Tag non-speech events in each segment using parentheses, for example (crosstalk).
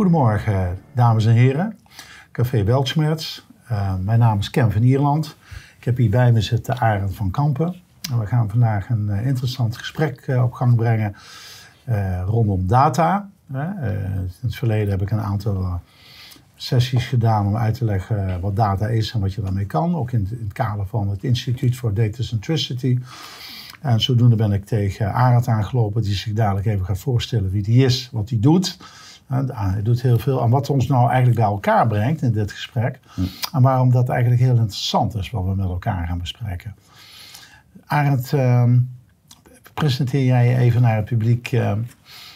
Goedemorgen, dames en heren. Café Weltschmerz. Uh, mijn naam is Ken van Ierland. Ik heb hier bij me zitten Arend van Kampen. En we gaan vandaag een uh, interessant gesprek uh, op gang brengen rondom data. in het verleden heb ik een aantal sessies gedaan om uit te leggen wat data is en wat je daarmee kan. Ook in, in het kader van het Instituut voor Data Centricity. En zodoende ben ik tegen Arend aangelopen, die zich dadelijk even gaat voorstellen wie die is, wat hij doet. Hij doet heel veel aan wat ons nou eigenlijk bij elkaar brengt in dit gesprek. Hm. En waarom dat eigenlijk heel interessant is wat we met elkaar gaan bespreken. Arend, uh, presenteer jij even naar het publiek uh,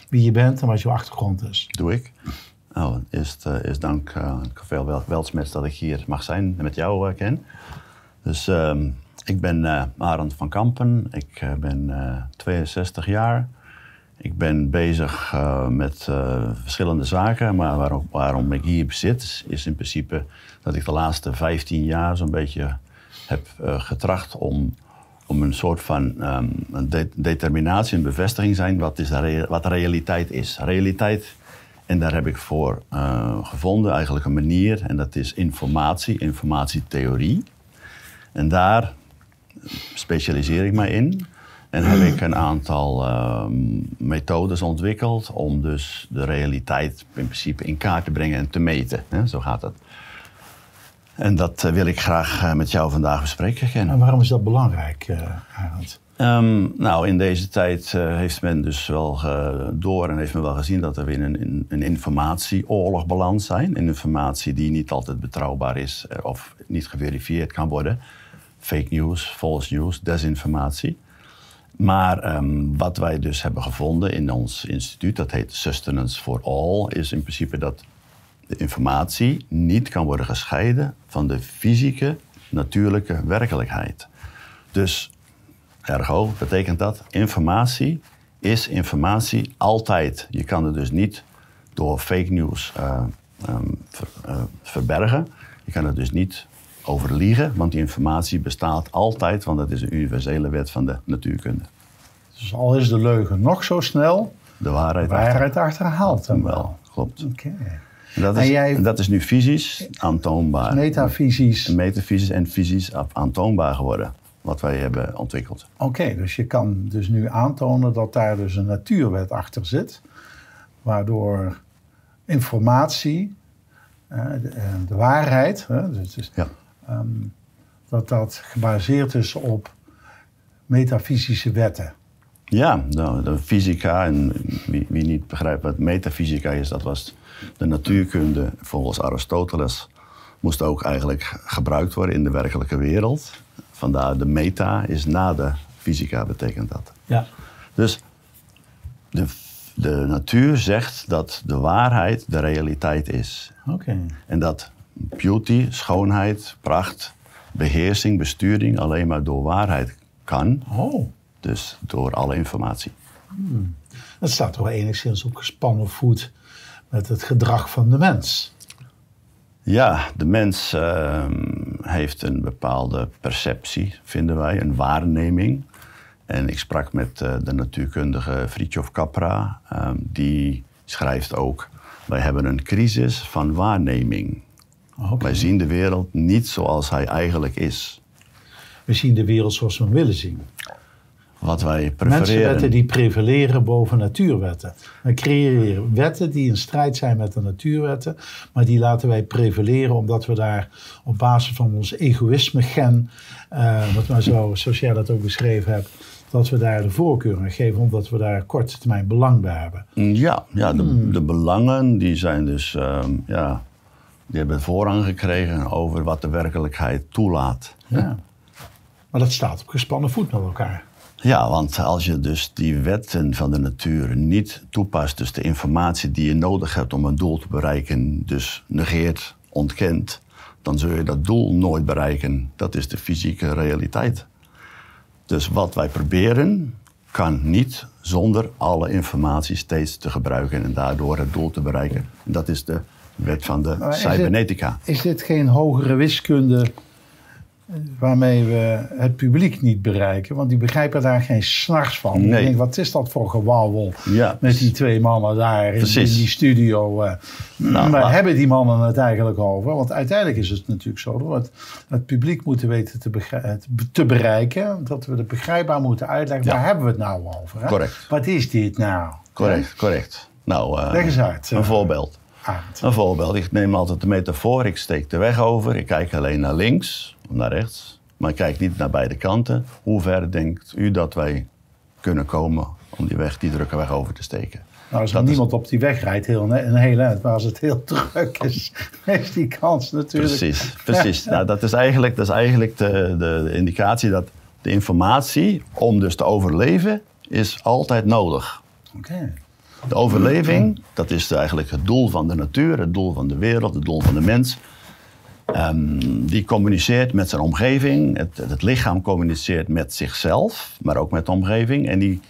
wie je bent en wat je achtergrond is. Doe ik. Nou, eerst, uh, eerst dank uh, veel wel, Weltsmets dat ik hier mag zijn met jou, Ken. Dus ehm, ik ben Arend van Kampen. Ik ben 62 jaar. Ik ben bezig uh, met uh, verschillende zaken, maar waarom, waarom ik hier zit, is in principe dat ik de laatste 15 jaar zo'n beetje heb uh, getracht om, om een soort van um, een de determinatie, een bevestiging zijn wat, is de wat realiteit is. Realiteit, en daar heb ik voor gevonden eigenlijk een manier, en dat is informatie, informatietheorie. En daar specialiseer ik mij in. En heb ik een aantal uh, methodes ontwikkeld om dus de realiteit in principe in kaart te brengen en te meten. Hè? Zo gaat het. En dat uh, wil ik graag uh, met jou vandaag bespreken. Ken. En waarom is dat belangrijk, uh, Arend? Um, nou, in deze tijd heeft men dus wel door en heeft men wel gezien dat er weer een, een, een informatieoorlog balans zijn. Een informatie die niet altijd betrouwbaar is of niet geverifieerd kan worden. Fake news, false news, desinformatie. Maar um, wat wij dus hebben gevonden in ons instituut, dat heet Sustenance for All, is in principe dat de informatie niet kan worden gescheiden van de fysieke, natuurlijke werkelijkheid. Dus, ergo, betekent dat informatie is informatie altijd. Je kan het dus niet door fake news um, ver, uh, verbergen. Je kan het dus niet overliegen, want die informatie bestaat altijd, want dat is een universele wet van de natuurkunde. Dus al is de leugen nog zo snel, de waarheid, de waarheid achterhaalt hem wel. Klopt. Okay. Dat is, jij, dat is nu fysisch aantoonbaar. Metafysisch. Metafysisch en fysisch aantoonbaar geworden, wat wij hebben ontwikkeld. Oké, okay, dus je kan dus nu aantonen dat daar dus een natuurwet achter zit, waardoor informatie, de, de waarheid, dus, ja. Um, dat dat gebaseerd is op metafysische wetten. Ja, nou, de fysica, en wie, wie, niet begrijpt wat metafysica is, dat was de natuurkunde volgens Aristoteles, moest ook eigenlijk gebruikt worden in de werkelijke wereld. Vandaar de meta is na de fysica, betekent dat. Ja. Dus de, de natuur zegt dat de waarheid de realiteit is. Oké. En dat beauty, schoonheid, pracht, beheersing, besturing alleen maar door waarheid kan. Oh. Dus door alle informatie. Hmm. Dat staat toch wel enigszins op gespannen voet met het gedrag van de mens. Ja, de mens uh, heeft een bepaalde perceptie, vinden wij, een waarneming. En ik sprak met uh, de natuurkundige Fritjof Capra. Uh, die schrijft ook, wij hebben een crisis van waarneming. Okay. Wij zien de wereld niet zoals hij eigenlijk is. We zien de wereld zoals we hem willen zien wat wij prefereren. Mensenwetten die prevaleren boven natuurwetten. We creëren wetten die in strijd zijn met de natuurwetten, maar die laten wij prevaleren omdat we daar op basis van ons egoïsme-gen, uh, wat maar zo, zoals jij dat ook beschreven hebt, dat we daar de voorkeur aan geven, omdat we daar korte termijn belang bij hebben. Ja, ja de, hmm. de belangen die zijn dus, um, ja, die hebben voorrang gekregen over wat de werkelijkheid toelaat. Ja. Maar dat staat op gespannen voet met elkaar. Ja, want als je dus die wetten van de natuur niet toepast, dus de informatie die je nodig hebt om een doel te bereiken, dus negeert, ontkent, dan zul je dat doel nooit bereiken. Dat is de fysieke realiteit. Dus wat wij proberen, kan niet zonder alle informatie steeds te gebruiken en daardoor het doel te bereiken. Dat is de wet van de cybernetica. Is dit, is dit geen hogere wiskunde waarmee we het publiek niet bereiken. Want die begrijpen daar geen s'nachts van. Nee. Ik denk, wat is dat voor gewauwel Ja. met die twee mannen daar in, die studio. eh. Nou, Waar maar- hebben die mannen het eigenlijk over? Want uiteindelijk is het natuurlijk zo dat we het, het publiek moeten weten te, te bereiken. Dat we het begrijpbaar moeten uitleggen. Ja. Waar hebben we het nou over? Hè? Correct. Wat is dit nou? Correct, correct. Nou, eh, Leg eens uit. een eh, voorbeeld. Arend. Een voorbeeld. Ik neem altijd de metafoor. Ik steek de weg over. Ik kijk alleen naar links of naar rechts. Maar ik kijk niet naar beide kanten. Hoe ver denkt u dat wij kunnen komen om die weg, die drukke weg over te steken? Nou, als er Dat is- niemand op die weg rijdt, heel, een hele eind, maar als het heel druk is, (laughs) is die kans natuurlijk. Precies, precies. (laughs) Nou, dat is eigenlijk, dat is eigenlijk de, de, de indicatie dat de informatie, om dus te overleven, is altijd nodig. Oké. De overleving, dat is eigenlijk het doel van de natuur, het doel van de wereld, het doel van de mens. Ehm, die communiceert met zijn omgeving. Het, het lichaam communiceert met zichzelf, maar ook met de omgeving. En, die,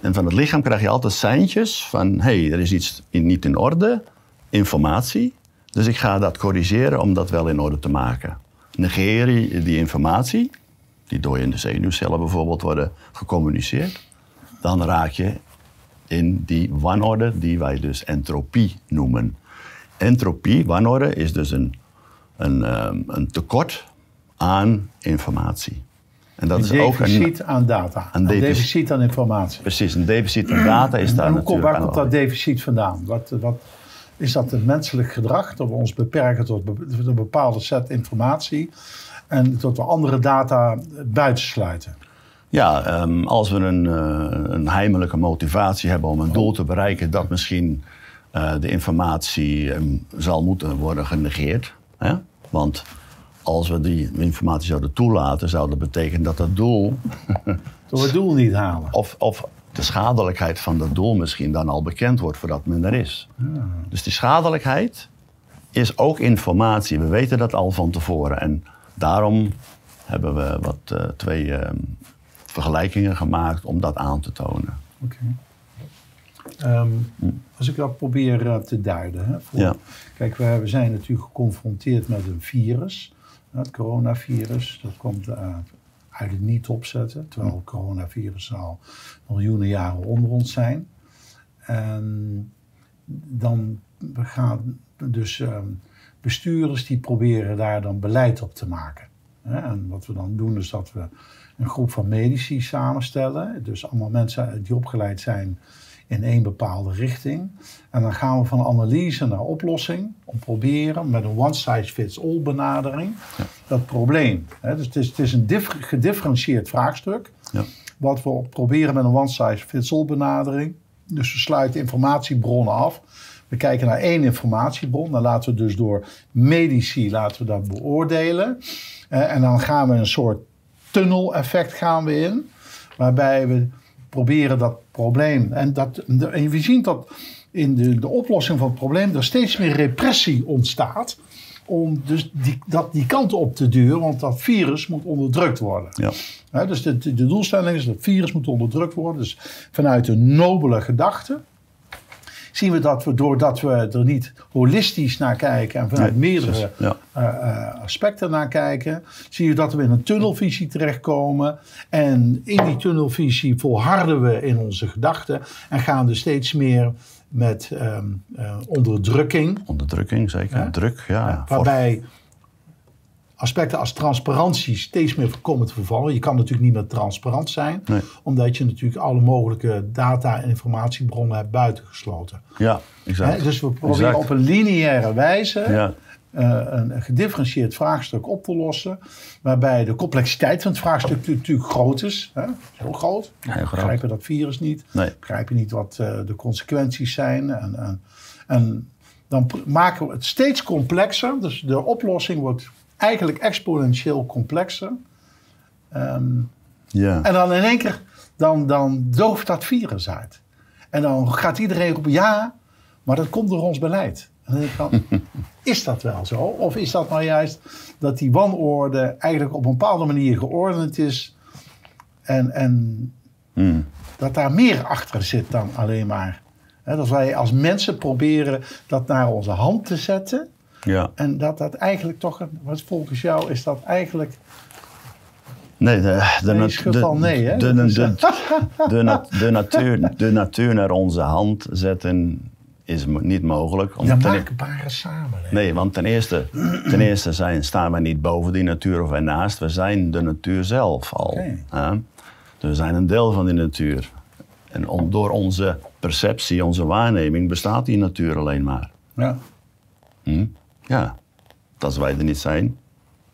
en van het lichaam krijg je altijd seintjes van... hé, hey, er is iets niet in orde, informatie. Dus ik ga dat corrigeren om dat wel in orde te maken. Negeer je die informatie, die door je in de zenuwcellen bijvoorbeeld worden gecommuniceerd... dan raak je in die wanorde die wij dus entropie noemen. Entropie, wanorde, is dus een, een, ehm, een tekort aan informatie. En dat Een is ook een, deficit aan data. Een deficit. deficit, aan informatie. precies, een deficit aan data is daar en hoe natuurlijk waar komt dat deficit vandaan? Wat, wat, is dat een menselijk gedrag? Dat we ons beperken tot be- tot een bepaalde set informatie en tot we andere data buitensluiten? Ja, ehm, als we een, eh, een heimelijke motivatie hebben om een doel te bereiken, dat misschien eh, de informatie ehm, zal moeten worden genegeerd. Hè? Want als we die informatie zouden toelaten, zou dat betekenen dat dat doel, (laughs) Dat we het doel niet halen. of, of de schadelijkheid van dat doel misschien dan al bekend wordt voordat men er is. Dus die schadelijkheid is ook informatie. We weten dat al van tevoren. En daarom hebben we wat eh, twee ehm, vergelijkingen gemaakt om dat aan te tonen. Oké. Ehm, als ik dat probeer eh, te duiden. Hè, voor, Ja. Kijk, we, we zijn natuurlijk geconfronteerd met een virus. Het coronavirus. Dat komt eh, uit het niet opzetten. Terwijl het coronavirus al miljoenen jaren onder ons zijn. En dan gaan dus ehm, bestuurders die proberen daar dan beleid op te maken. Hè, En wat we dan doen is dat we een groep van medici samenstellen. Dus allemaal mensen die opgeleid zijn in één bepaalde richting. En dan gaan we van analyse naar oplossing. Om proberen met een one-size-fits-all benadering dat probleem. Hè, dus het is, het is een dif- gedifferentieerd vraagstuk. Ja. Wat we proberen met een one-size-fits-all benadering. Dus we sluiten informatiebronnen af. We kijken naar één informatiebron. Dan laten we dus door medici laten we dat beoordelen. En dan gaan we een soort tunnel-effect gaan we in. Waarbij we proberen dat probleem. En, dat, en we zien dat in de, de oplossing van het probleem er steeds meer repressie ontstaat. Om dus die, dat die kant op te duwen, want dat virus moet onderdrukt worden. Ja. Dus de, de doelstelling is dat het virus moet onderdrukt worden. Dus vanuit een nobele gedachte zien we dat we, doordat we er niet holistisch naar kijken en vanuit Nee, meerdere ja. eh, eh, aspecten naar kijken, zie je dat we in een tunnelvisie terechtkomen. En in die tunnelvisie volharden we in onze gedachten en gaan dus steeds meer met ehm, eh, onderdrukking. Onderdrukking, zeker. Ja. Druk, ja. Voor- Waarbij aspecten als transparantie steeds meer komen te vervallen. Je kan natuurlijk niet meer transparant zijn, Nee. omdat je natuurlijk alle mogelijke data- en informatiebronnen hebt buitengesloten. Ja, exact. Dus we proberen Exact. op een lineaire wijze Ja, eh, een, gedifferentieerd vraagstuk op te lossen. Waarbij de complexiteit van het vraagstuk natuurlijk groot is. Hè? Heel groot. Heel begrijpen dat virus niet. Nee. Begrijpen niet wat eh, de consequenties zijn. En, en, en dan maken we het steeds complexer. Dus de oplossing wordt eigenlijk exponentieel complexer. Ehm, ja. en dan in één keer, dan, dan dooft dat virus uit. En dan gaat iedereen roepen, ja, maar dat komt door ons beleid. En dan denk ik (laughs) is dat wel zo? Of is dat nou juist dat die wanorde eigenlijk op een bepaalde manier geordend is... en, en Mm. dat daar meer achter zit dan alleen maar... Hè, dat wij als mensen proberen dat naar onze hand te zetten... Ja. En dat dat eigenlijk toch, wat volgens jou is dat eigenlijk Nee, de, de, Nee, de, (laughs) de, natuur, de natuur naar onze hand zetten is niet mogelijk. Om ten- maakbare samenleving. nee, want ten eerste, ten eerste zijn, staan wij niet boven die natuur of ernaast. We zijn de natuur zelf al. Hè. Dus we zijn een deel van die natuur. En om, door onze perceptie, onze waarneming, bestaat die natuur alleen maar. Ja. Hm? Ja, als wij er niet zijn,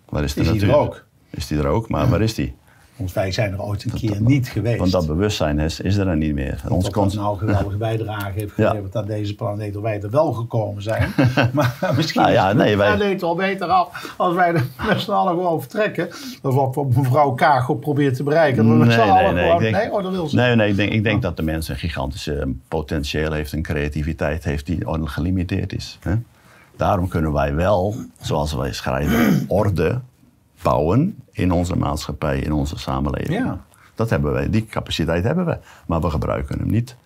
waar is de Is die er ook? Is die er ook, maar waar is die? Want wij zijn er ooit een keer niet geweest. Want dat bewustzijn is, is er dan niet meer. Ons dat cons- nou een geweldige (laughs) bijdrage heeft Ja. geleverd aan deze planeet, dat wij er wel gekomen zijn. (laughs) maar (laughs) misschien Nou ja, is nee, wij- planeet wel beter af als wij er met z'n allen gewoon vertrekken. Dat is wat mevrouw Kaag probeert te bereiken. Nee, nee, nee, gewoon... ik denk- nee, oh, dat wil ze. Nee, nee ik denk, ik denk dat de mens een gigantische potentieel heeft, een creativiteit heeft die ongelimiteerd is. Hè? Daarom kunnen wij wel, zoals wij schrijven, orde bouwen in onze maatschappij, in onze samenleving. Ja. Dat hebben wij, die capaciteit hebben we, maar we gebruiken hem niet.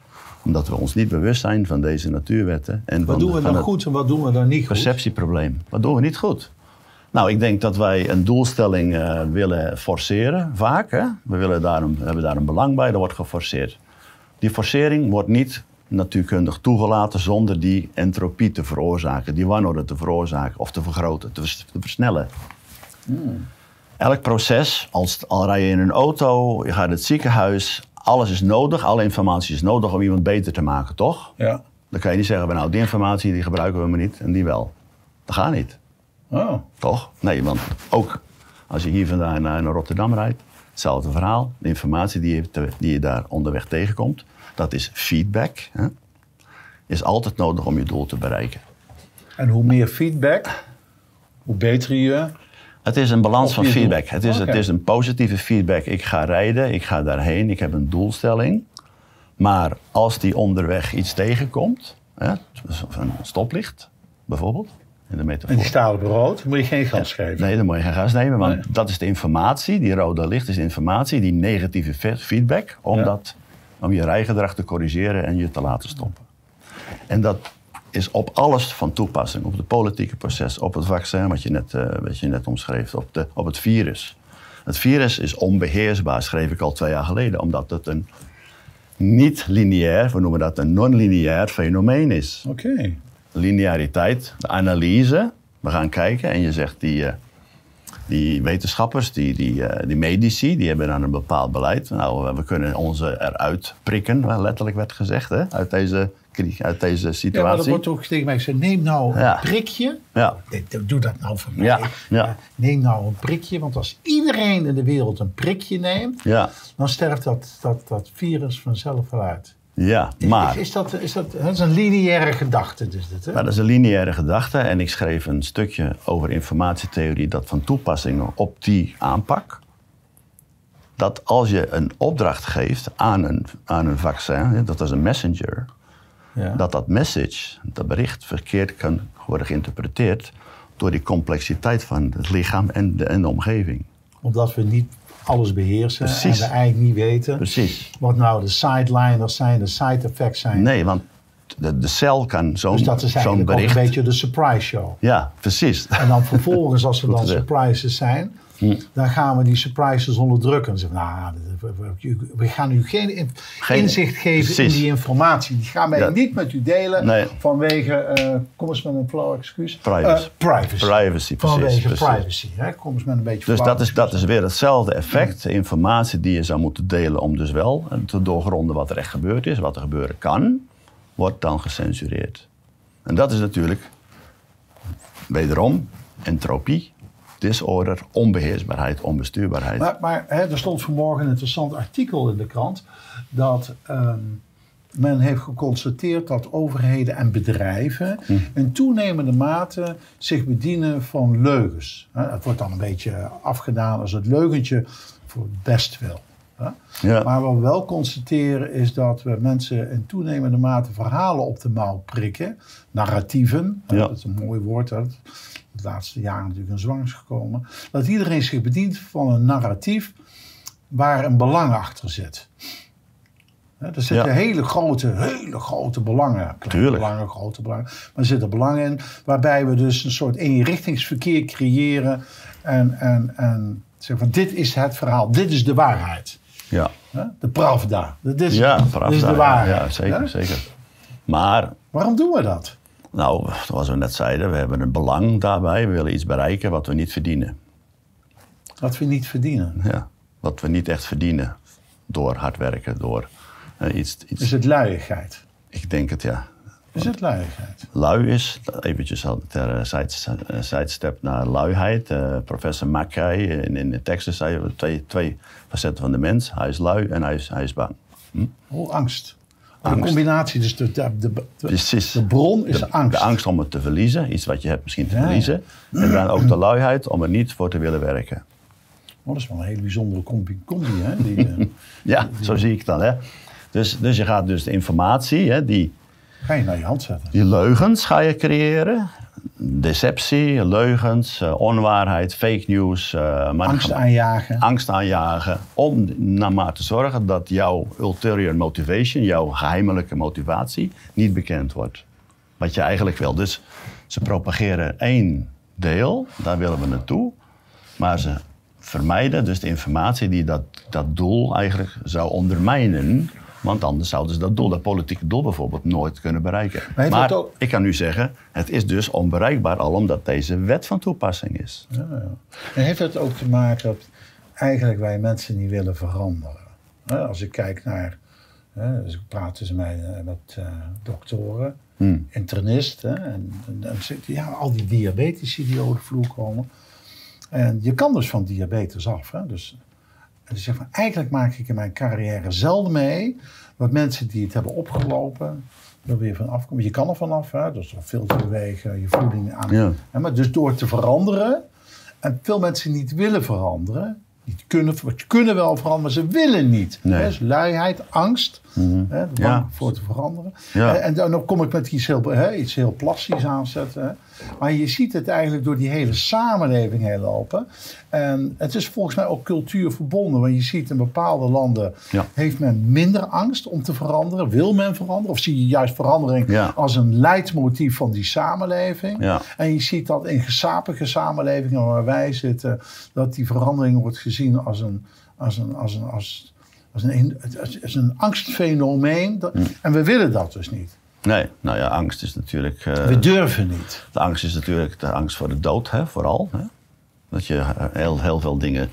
Omdat we ons niet bewust zijn van deze natuurwetten. En Wat van, doen we dan goed en wat doen we dan niet goed? perceptieprobleem. Wat doen we niet goed? Nou, ik denk dat wij een doelstelling eh, willen forceren, vaak. Hè? We, willen daar een, hebben daar een belang bij, dat wordt geforceerd. Die forcering wordt niet natuurkundig toegelaten zonder die entropie te veroorzaken, die wanorde te veroorzaken of te vergroten, te, vers- te versnellen. Elk proces, als, al rij je in een auto, je gaat naar het ziekenhuis, alles is nodig, alle informatie is nodig om iemand beter te maken, toch? Ja. Dan kan je niet zeggen, van, nou die informatie die gebruiken we maar niet en die wel. Dat gaat niet, Oh. toch? Nee, want ook als je hier vandaan naar naar Rotterdam rijdt, hetzelfde verhaal. De informatie die je, te- die je daar onderweg tegenkomt, dat is feedback. Hè? Is altijd nodig om je doel te bereiken. En hoe meer feedback, hoe beter je... Het is een balans van doel. feedback. Het is, het is een positieve feedback. Ik ga rijden, ik ga daarheen, ik heb een doelstelling. Maar als die onderweg iets tegenkomt, hè, dus een stoplicht bijvoorbeeld, in de metafoor. En die staat op rood, moet je geen gas geven. Nee, dan moet je geen gas nemen, want Nee. dat is de informatie. Die rode licht is de informatie, die negatieve fe- feedback, om, Ja. dat, om je rijgedrag te corrigeren en je te laten stoppen. En dat is op alles van toepassing. Op het politieke proces, op het vaccin, wat je net, eh, wat je net omschreef, op, de, op het virus. Het virus is onbeheersbaar, schreef ik al twee jaar geleden, omdat het een niet lineair, we noemen dat een non-lineair fenomeen is Oké. lineariteit, de analyse. We gaan kijken en je zegt die, eh, die wetenschappers, die, die, eh, die medici, die hebben dan een bepaald beleid. Nou, eh, we kunnen onze eruit prikken, letterlijk werd gezegd, hè, uit, deze, uit deze Ja, maar dat situatie. wordt toch tegen mij gezegd, neem nou een Ja. prikje. Ja, Doe dat nou voor mij. Ja, ja. Neem nou een prikje, want als iedereen in de wereld een prikje neemt, ja, dan sterft dat, dat, dat virus vanzelf wel uit. Ja, maar... is dat, is dat, dat is een lineaire gedachte, dus dit, hè? Nou, dat is een lineaire gedachte en ik schreef een stukje over informatietheorie dat van toepassing op die aanpak. Dat als je een opdracht geeft aan een, aan een vaccin, dat is een messenger, Ja. dat dat message, dat bericht, verkeerd kan worden geïnterpreteerd door die complexiteit van het lichaam en de, en de omgeving. Omdat we niet alles beheersen Precies. en we eigenlijk niet weten Precies. wat nou de sideliners zijn, de side effects zijn. Nee, want de, de cel kan zo'n dus dat is eigenlijk ook een beetje de surprise show. Ja, precies. En dan vervolgens, als er (laughs) dan surprises zijn, dan gaan we die surprises onderdrukken. Nou, we- gaan u geen, in- Geen- inzicht geven in die informatie. Die gaan wij Ja. niet met u delen Nee. vanwege, eh, kom eens met een flauw excuus. Privacy. Eh, privacy. Privacy, precies, Vanwege precies. privacy. Hè? Kom eens met een beetje Dus dat is, dat is weer hetzelfde effect. De informatie die je zou moeten delen om dus wel te doorgronden wat er echt gebeurd is, wat er gebeuren kan, wordt dan gecensureerd. En dat is natuurlijk wederom entropie, disorder, onbeheersbaarheid, onbestuurbaarheid. Maar, maar hè, er stond vanmorgen een interessant artikel in de krant dat ehm, men heeft geconstateerd dat overheden en bedrijven in toenemende mate zich bedienen van leugens. Het wordt dan een beetje afgedaan als het leugentje voor het best wil. Ja. Maar wat we wel constateren is dat we mensen in toenemende mate verhalen op de mouw prikken. Narratieven, Ja. dat is een mooi woord. Hè. De laatste jaren natuurlijk een zwang is gekomen. Dat iedereen zich bedient van een narratief waar een belang achter zit. Hè, Er zitten Ja. hele grote, hele grote belangen. Kleine belangen, grote belangen. Maar er zitten belangen in waarbij we dus een soort eenrichtingsverkeer creëren. En, en, en zeggen van dit is het verhaal, dit is de waarheid. Ja? De pravda. Dit is, ja, dit is Pravda, de waarheid. Ja, zeker, zeker. Maar Waarom doen we dat? Nou, zoals we net zeiden, we hebben een belang daarbij. We willen iets bereiken wat we niet verdienen. Wat we niet verdienen. Ja, wat we niet echt verdienen door hard werken, door eh, iets, iets... Is het luiigheid? Ik denk het, ja. Is het luiigheid? Lui is, eventjes ter eh, side- eh, sidestep naar luiheid. Eh, professor Mackay in, in de teksten zei we twee, twee facetten van de mens. Hij is lui en hij is, hij is bang. Oh, angst. Een combinatie, dus de, de, de, de, Precies. de bron is de, angst. De angst om het te verliezen, iets wat je hebt misschien te Ja, verliezen. En dan ook de luiheid om er niet voor te willen werken. Oh, dat is wel een hele bijzondere combi, combi hè? Die, (laughs) Ja, zo zie ik het dan. Hè. Dus, dus je gaat dus de informatie, hè, die, ga je naar je hand zetten. die leugens ga je creëren. Deceptie, leugens, eh, onwaarheid, fake news. eh, Angst aanjagen. angst aanjagen. Om maar te zorgen dat jouw ulterior motivation, jouw geheimelijke motivatie, niet bekend wordt. Wat je eigenlijk wil. Dus ze propageren één deel, daar willen we naartoe. Maar ze vermijden dus de informatie die dat, dat doel eigenlijk zou ondermijnen. Want anders zouden ze dat doel, dat politieke doel bijvoorbeeld, nooit kunnen bereiken. Maar ook- ik kan nu zeggen, het is dus onbereikbaar al omdat deze wet van toepassing is. Ja, ja. En heeft dat ook te maken dat eigenlijk wij mensen niet willen veranderen? Als ik kijk naar, dus ik praat tussen mij met eh, doktoren, Hmm. internisten, en, ja, al die diabetici die over de vloer komen. En je kan dus van diabetes af. Hè? Dus, en dus van, eigenlijk maak ik in mijn carrière zelden mee dat mensen die het hebben opgelopen er weer van afkomen. Je kan er vanaf, hè? dus veel te bewegen, je voeding aan. Ja. Hè, Maar dus door te veranderen, en veel mensen niet willen veranderen, niet kunnen, wat kunnen wel veranderen, maar ze willen niet. Nee. Hè, Dus luiheid, angst, hè, de bang Ja. voor te veranderen. Ja. En, en dan kom ik met iets heel, hè, iets heel plastisch aanzetten. Hè. Maar je ziet het eigenlijk door die hele samenleving heen lopen. En het is volgens mij ook cultuur verbonden. Want je ziet in bepaalde landen Ja. heeft men minder angst om te veranderen. Wil men veranderen? Of zie je juist verandering Ja. als een leidmotief van die samenleving? Ja. En je ziet dat in gesapige samenlevingen waar wij zitten, dat die verandering wordt gezien als een, als een, als een, als, als een, als, als een angstfenomeen. Mm. En we willen dat dus niet. Nee, nou ja, angst is natuurlijk. eh, We durven niet. de angst is natuurlijk de angst voor de dood, hè, vooral. Hè? Dat je eh, heel, heel veel dingen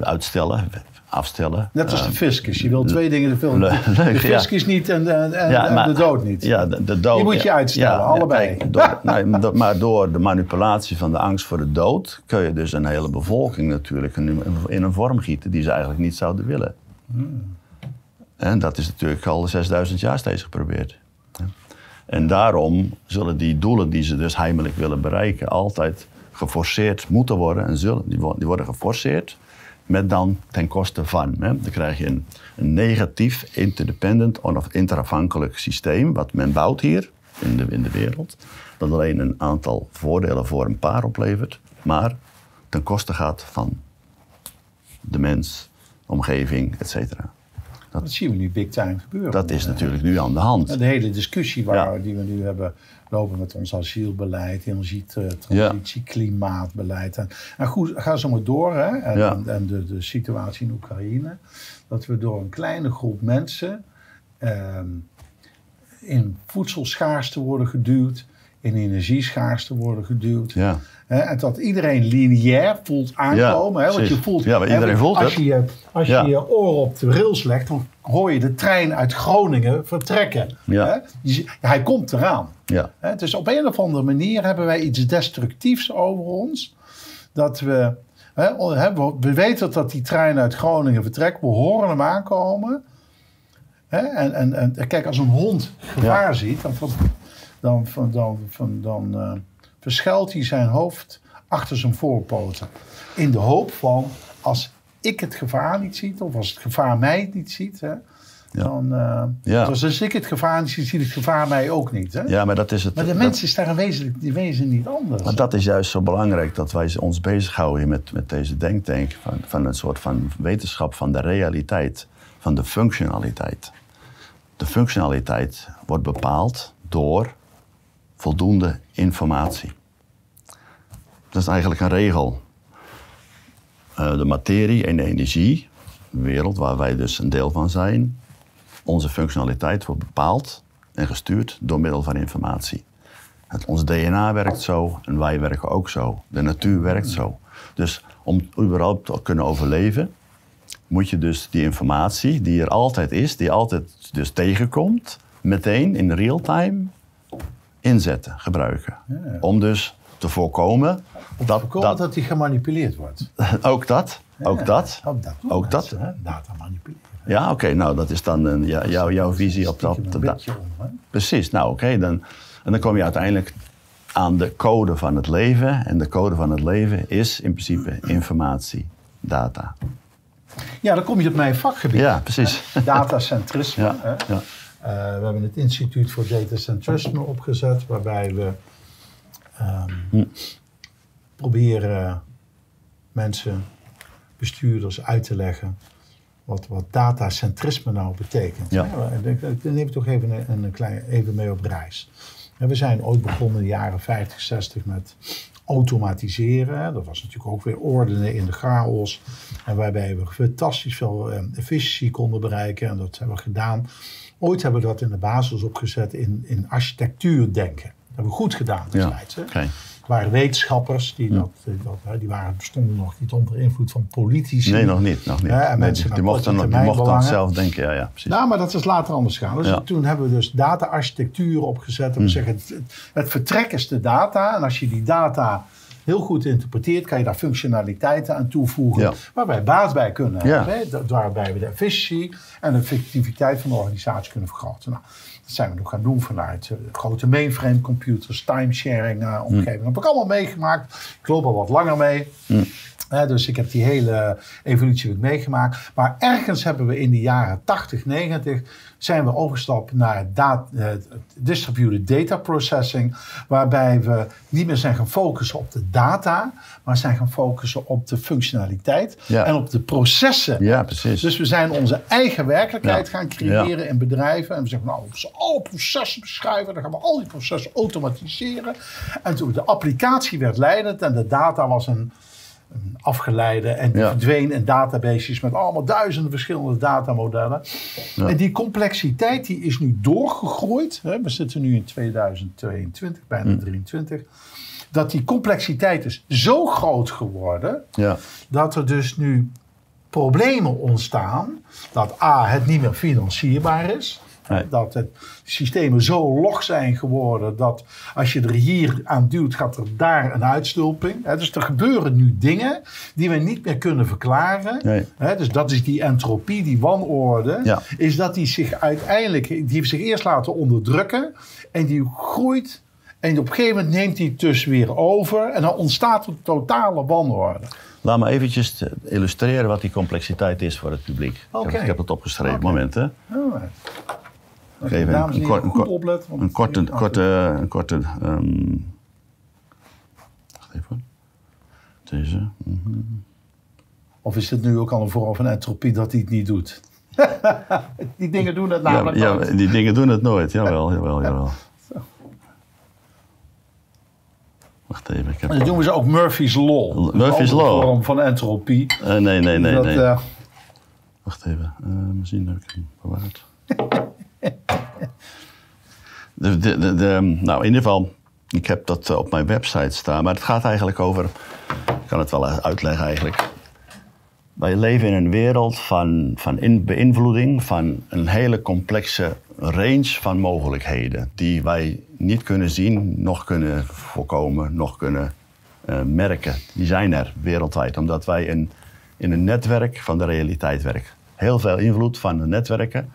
uitstellen, afstellen. Net als Eh, de fiscus. Je wil twee dingen. De, Le- de ja. fiscus niet en, de- en, ja, en maar- de dood niet. Ja, de, de dood. Die moet je uitstellen, Ja, allebei. door, (laughs) nee, maar door- de manipulatie van de angst voor de dood kun je dus een hele bevolking natuurlijk in, in een vorm gieten die ze eigenlijk niet zouden willen. En dat is natuurlijk al 6000 jaar steeds geprobeerd. En daarom zullen die doelen die ze dus heimelijk willen bereiken altijd geforceerd moeten worden en zullen. Die, wo- die worden geforceerd met dan ten koste van. Hè. Dan krijg je een, een negatief, interdependent of interafhankelijk systeem wat men bouwt hier in de, in de wereld. Dat alleen een aantal voordelen voor een paar oplevert, maar ten koste gaat van de mens, omgeving, et cetera. Dat zien we nu big time gebeuren. Dat is natuurlijk nu aan de hand. De hele discussie waar, Ja. die we nu hebben lopen met ons asielbeleid, energietransitie, klimaatbeleid. En, en goed, ga zo maar door. Hè? En, Ja. en, en de, de situatie in Oekraïne. Dat we door een kleine groep mensen ehm, in voedselschaarste worden geduwd, in energieschaarste worden geduwd. Ja. Hè, en dat iedereen lineair voelt aankomen. hè, want je voelt, Ja, maar hè, iedereen voelt als het. Je, als je Ja. je oor op de rails legt, dan hoor je de trein uit Groningen vertrekken. Ja. Hè? Ziet- hij komt eraan. Ja. Hè, Dus op een of andere manier hebben wij iets destructiefs over ons. Dat we, hè, we- we weten dat die trein uit Groningen vertrekt. We horen hem aankomen. Hè, en, en, en kijk, als een hond gevaar ziet, dan, dan, dan, dan, dan, dan eh, verschuilt hij zijn hoofd achter zijn voorpoten. In de hoop van, als ik het gevaar niet zie, of als het gevaar mij niet ziet, hè, dan, eh, Ja. dus als ik het gevaar niet zie, ziet het gevaar mij ook niet. Hè? Ja, maar dat is het. Maar de dat- mens is daar een wezenlijk die wezen niet anders. Maar dat is juist zo belangrijk dat wij ons bezighouden met, met deze denktank van, van een soort van wetenschap van de realiteit, van de functionaliteit. de functionaliteit wordt bepaald door voldoende informatie. Dat is eigenlijk een regel. Uh, de materie en de energie, de wereld waar wij dus een deel van zijn, onze functionaliteit wordt bepaald en gestuurd door middel van informatie. Het, ons DNA werkt zo en wij werken ook zo. De natuur werkt zo. Dus om überhaupt te kunnen overleven, moet je dus die informatie die er altijd is, die altijd dus tegenkomt, meteen in real time inzetten, gebruiken. Om dus te voorkomen dat, voorkomen dat, dat die gemanipuleerd wordt. (laughs) ook dat, ook dat. Ook dat. Ook dat. Data manipuleren. Ja, oké, nou dat is dan een, ja, jouw, jouw visie op dat. Precies, nou oké, dan, en dan kom je uiteindelijk aan de code van het leven. En de code van het leven is in principe informatie, data. Ja, dan kom je op mijn vakgebied. Ja, precies. Datacentrisme. (laughs) Ja, ja. Uh, we hebben het Instituut voor Datacentrisme opgezet, waarbij we um, hm. proberen mensen, bestuurders uit te leggen wat, wat datacentrisme nou betekent. Ja. Ik neem toch even een, een klein, even mee op reis. We zijn ooit begonnen in de jaren 50, 60 met automatiseren. Dat was natuurlijk ook weer ordenen in de chaos. En waarbij we fantastisch veel eh, efficiëntie konden bereiken. En dat hebben we gedaan. Ooit hebben we dat in de basis opgezet in, in architectuurdenken. Dat hebben we goed gedaan destijds. Ja, waren wetenschappers, die, dat, dat, die waren, bestonden nog niet onder invloed van politici. Nee, nog niet. Nog niet. en mensen die, mochten, nog, die mochten dan zelf denken, ja, ja, precies. Nou, maar dat is later anders gaan. Dus toen hebben we dus data-architectuur opgezet. En we hmm. zeggen, het, het vertrek is de data. En als je die data heel goed interpreteert, kan je daar functionaliteiten aan toevoegen. Ja. Waar wij baat bij kunnen hebben. Waarbij we de efficiëntie en de effectiviteit van de organisatie kunnen vergroten. Nou, dat zijn we nog gaan doen vanuit uh, grote mainframe computers, timesharing uh, omgeving. Dat heb ik allemaal meegemaakt. Ik loop al wat langer mee. Mm. dus ik heb die hele evolutie meegemaakt. Maar ergens hebben we in de jaren 80, 90 zijn we overgestapt naar data, uh, distributed data processing, waarbij we niet meer zijn gaan focussen op de data, maar zijn gaan focussen op de functionaliteit en op de processen. Ja, precies. Dus we zijn onze eigen werkelijkheid gaan creëren in bedrijven en we zeggen, nou, alle processen beschrijven, dan gaan we al die processen automatiseren. En toen de applicatie werd leidend en de data was een afgeleide en die verdween in databases met allemaal duizenden verschillende datamodellen. En die complexiteit die is nu doorgegroeid. Hè, we zitten nu in 2022, bijna 2023. Hm. Dat die complexiteit is zo groot geworden ja. dat er dus nu problemen ontstaan. Dat A, het niet meer financierbaar is. Dat het systemen zo log zijn geworden dat als je er hier aan duwt, gaat er daar een uitstulping. dus er gebeuren nu dingen die we niet meer kunnen verklaren. dus dat is die entropie, die wanorde. Is dat die zich uiteindelijk, die heeft zich eerst laten onderdrukken en die groeit. En op een gegeven moment neemt het dus weer over en dan ontstaat een totale wanorde. Laat me eventjes illustreren wat die complexiteit is voor het publiek. Ik, heb, het opgeschreven. Okay. Moment, hè. Even een, een, goed korte, korte, een korte um, wacht even. Deze. Mm Of is het nu ook al een vorm van entropie dat hij het niet doet? (laughs) die dingen doen het namelijk ja, nooit. Ja, die dingen doen het nooit. Jawel, jawel, jawel. (laughs) Wacht even. Ik heb... En dan doen ze ook Murphy's Law. Murphy's Law. Een vorm van entropie. Uh, nee, nee, nee. Dat, nee. Uh... Wacht even. Uh, misschien heb ik hem bewaard. (laughs) de, de, de, nou, in ieder geval, ik heb dat eh, op mijn website staan. Maar het gaat eigenlijk over, ik kan het wel uitleggen eigenlijk. Wij leven in een wereld van, van beïnvloeding van een hele complexe range van mogelijkheden. Die wij niet kunnen zien, nog kunnen voorkomen, nog kunnen uh, merken. Die zijn er wereldwijd, omdat wij in, in een netwerk van de realiteit werken. Heel veel invloed van de netwerken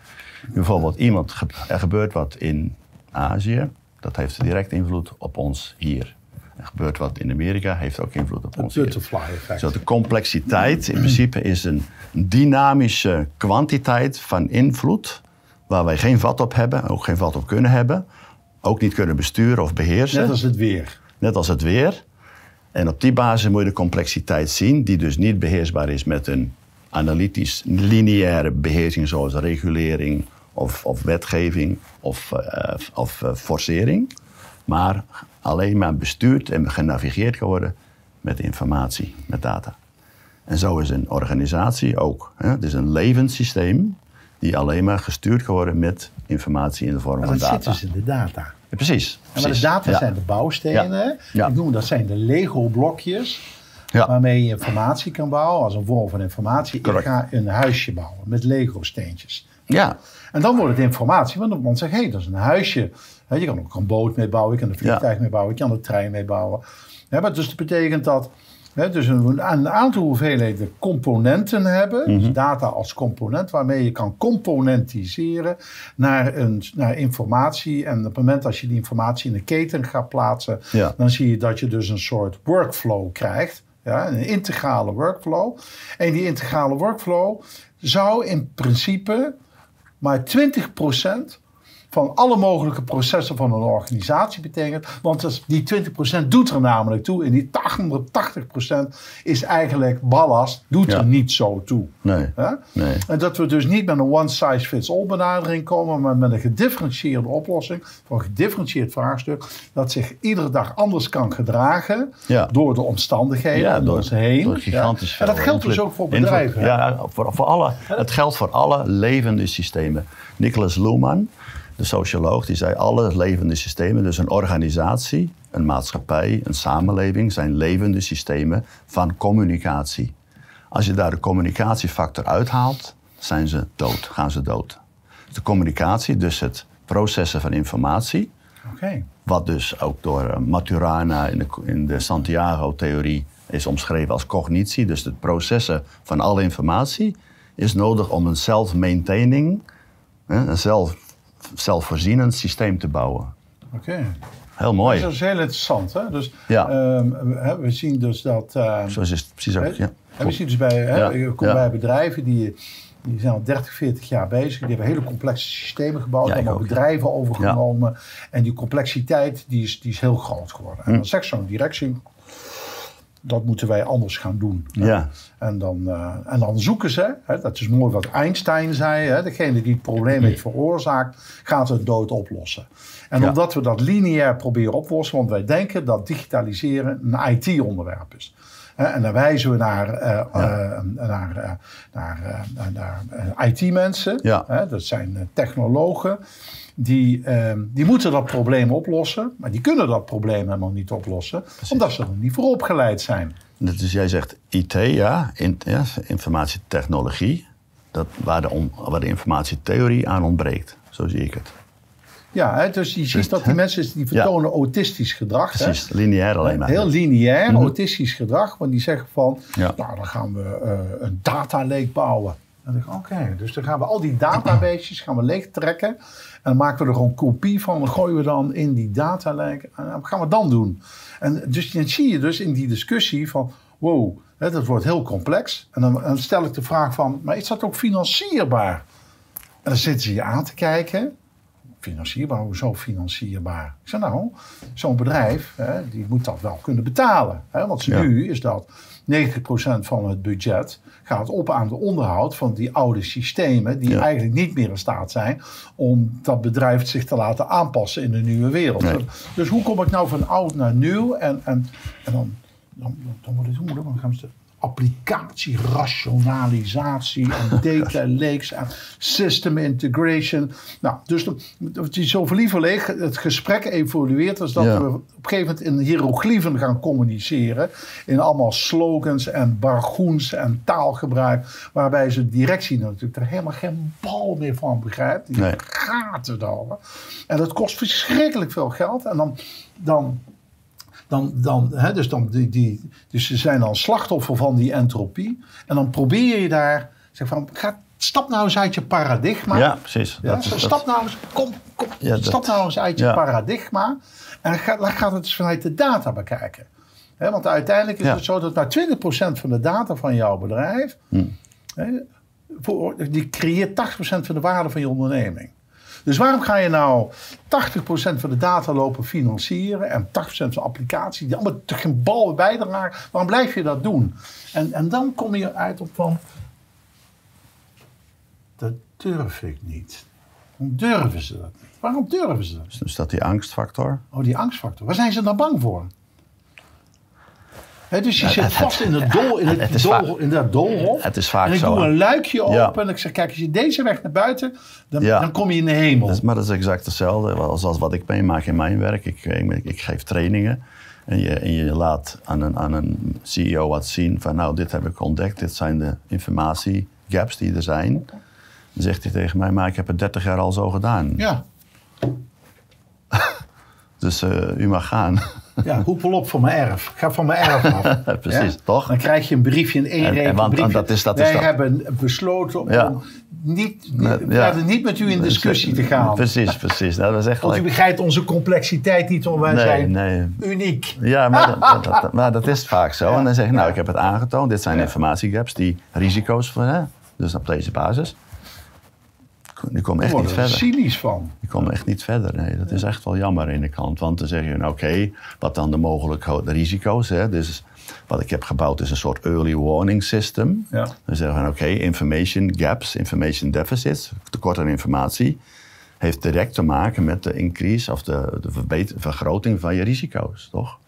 Bijvoorbeeld iemand, er gebeurt wat in Azië, dat heeft direct invloed op ons hier. Er gebeurt wat in Amerika, heeft ook invloed op ons hier. effect. Dus de complexiteit in principe is een dynamische kwantiteit van invloed, waar wij geen vat op hebben, ook geen vat op kunnen hebben, ook niet kunnen besturen of beheersen. Net als het weer. Net als het weer. En op die basis moet je de complexiteit zien, die dus niet beheersbaar is met een analytisch lineaire beheersing zoals regulering of, of wetgeving of, uh, of uh, forcering, maar alleen maar bestuurd en genavigeerd kan worden met informatie, met data. En zo is een organisatie ook. Hè? Het is een levend systeem die alleen maar gestuurd kan worden met informatie in de vorm van data. dat zit dus in de data. Ja, precies, En maar de data zijn de bouwstenen. Ik noem dat zijn de Lego-blokjes. Waarmee je informatie kan bouwen als een vorm van informatie. Ik ga een huisje bouwen met Lego-steentjes. Ja. En dan wordt het informatie, want iemand zegt: hé, hey, dat is een huisje. Je kan ook een boot mee bouwen, je kan een vliegtuig mee bouwen, je kan een trein mee bouwen. maar dus dat betekent dat we dus een, een, aantal hoeveelheden componenten hebben, dus data als component, waarmee je kan componentiseren naar, een, naar informatie. En op het moment dat je die informatie in de keten gaat plaatsen, dan zie je dat je dus een soort workflow krijgt. Ja, een integrale workflow. En die integrale workflow zou in principe maar 20% van alle mogelijke processen van een organisatie betekent. Want die 20% doet er namelijk toe. En die 80% is eigenlijk ballast, doet er niet zo toe. Nee. nee. En dat we dus niet met een one-size-fits-all benadering komen, maar met een gedifferentieerde oplossing voor een gedifferentieerd vraagstuk. Dat zich iedere dag anders kan gedragen door de omstandigheden ja, door, ons heen. Door gigantisch En dat geldt dus ook voor bedrijven. Ja, voor, voor alle, het geldt voor alle levende systemen. Nicholas Luhmann de socioloog, die zei alle levende systemen, dus een organisatie, een maatschappij, een samenleving, zijn levende systemen van communicatie. Als je daar de communicatiefactor uithaalt, zijn ze dood, gaan ze dood. De communicatie, dus het processen van informatie, okay. wat dus ook door eh, Maturana in de, in de Santiago-theorie is omschreven als cognitie, dus het processen van alle informatie, is nodig om een self-maintaining, een zelf zelfvoorzienend systeem te bouwen. Oké. Heel mooi. Dat is heel interessant. Hè? Dus, ja. Ehm, we zien dus dat... Uh, Zo is het precies ook, ja. We zien dus bij, hè, ja. bij bedrijven die, die zijn al 30, 40 jaar bezig. Die hebben hele complexe systemen gebouwd. Ja, hebben bedrijven overgenomen. En die complexiteit die is, die is heel groot geworden. En hm. dan zegt zo'n directie dat moeten wij anders gaan doen. Ja. En, dan, uh, en dan zoeken ze, hè, dat is mooi wat Einstein zei, hè, degene die het probleem heeft veroorzaakt, gaat het dood oplossen. En omdat we dat lineair proberen oplossen, want wij denken dat digitaliseren een IT-onderwerp is. En dan wijzen we naar, uh, ja. uh, naar, naar, naar IT-mensen. Ja. Dat zijn technologen die, ehm, die moeten dat probleem oplossen. Maar die kunnen dat probleem helemaal niet oplossen. Omdat ze er niet voor opgeleid zijn. Dus jij zegt IT, ja, in, ja informatietechnologie. Dat, waar, de waar de informatietheorie aan ontbreekt. Zo zie ik het. Ja, hè, dus je ziet dat die mensen die vertonen autistisch gedrag. Precies, lineair alleen maar. Heel lineair, mhm. autistisch gedrag. Want die zeggen van, nou dan gaan we uh, een data lake bouwen. En dan denk ik, oké, dus dan gaan we al die databases gaan we leeg trekken. En dan maken we er gewoon kopie van. Dan gooien we dan in die data lake. En wat gaan we dan doen? En dus dan zie je dus in die discussie van, wow, hè, dat wordt heel complex. En dan, dan stel ik de vraag van, maar is dat ook financierbaar? En dan zitten ze je aan te kijken financierbaar, hoezo financierbaar? Ik zeg nou, zo'n bedrijf, hè, die moet dat wel kunnen betalen. Hè, want nu is dat 90% van het budget gaat op aan het onderhoud van die oude systemen die eigenlijk niet meer in staat zijn om dat bedrijf zich te laten aanpassen in de nieuwe wereld. Dus hoe kom ik nou van oud naar nieuw? En, en, en dan, dan, dan wordt het moeilijk, dan gaan ze applicatie, rationalisatie en (laughs) data lakes en system integration. Nou, dus het is zo verlieverleeg. Het gesprek evolueert als dat we op een gegeven moment in hieroglyphen gaan communiceren. In allemaal slogans en bargoens en taalgebruik. Waarbij ze directie natuurlijk er helemaal geen bal meer van begrijpt. Die nee. gaten dan. En dat kost verschrikkelijk veel geld. En dan, dan dan, dan, hè, dus, dan die, die, dus ze zijn dan slachtoffer van die entropie. En dan probeer je daar, zeg van, ga, stap nou eens uit je paradigma. Ja, precies. Ja, dat stap nou eens, kom, kom stap nou eens uit je paradigma. En ga, dan gaat het eens vanuit de data bekijken. want uiteindelijk is het zo dat maar 20% van de data van jouw bedrijf, hm. voor, die creëert 80% van de waarde van je onderneming. Dus waarom ga je nou 80% van de data lopen financieren en 80% van de applicatie, die allemaal geen bal bijdragen? Waarom blijf je dat doen? En, en dan kom je uit op van, dat durf ik niet. Waarom durven ze dat niet? Waarom durven ze dat? Dus dat die angstfactor. Oh, die angstfactor. Waar zijn ze dan bang voor? Dus je zit vast in, het dol, in, het het dol, in dat doolhof. Het is vaak en ik zo, doe een luikje open Ja. en ik zeg, kijk, als je deze weg naar buiten, dan, Ja. dan kom je in de hemel. Dat is- maar dat is exact hetzelfde als, als wat ik meemaak in mijn werk. Ik, ik, ik geef trainingen en je, en je laat aan een, aan een CEO wat zien van nou, dit heb ik ontdekt. Dit zijn de informatiegaps die er zijn. Dan zegt hij tegen mij, maar ik heb het 30 jaar al zo gedaan. Ja, (laughs) Dus eh, u mag gaan. Ja, hoepel op van mijn erf. Ga van mijn erf af. (laughs) Precies, Ja? toch? Dan krijg je een briefje in één En- en want- dat is- dat is Wij dat. hebben besloten om Ja. niet, niet, ja. niet met u in discussie te gaan. Precies, precies. Dat is echt Want u begrijpt onze complexiteit niet, want wij Nee, zijn nee. uniek. Ja, maar dat, dat, dat- (laughs) maar dat is vaak zo. En dan zeg je, nou, ik heb het aangetoond. Dit zijn informatiegaps die risico's voor, hè? dus op deze basis. Komen Daar echt niet worden we verder. cynisch van. Die komen echt niet verder. Nee, dat is echt wel jammer aan de kant. Want dan zeg je, nou, oké, wat dan de mogelijke de risico's? Hè? Dus wat ik heb gebouwd is een soort early warning system. Ja. Dan zeggen we, oké, information gaps, information deficits, tekort aan informatie, heeft direct te maken met de increase of de, de vergroting van je risico's, toch?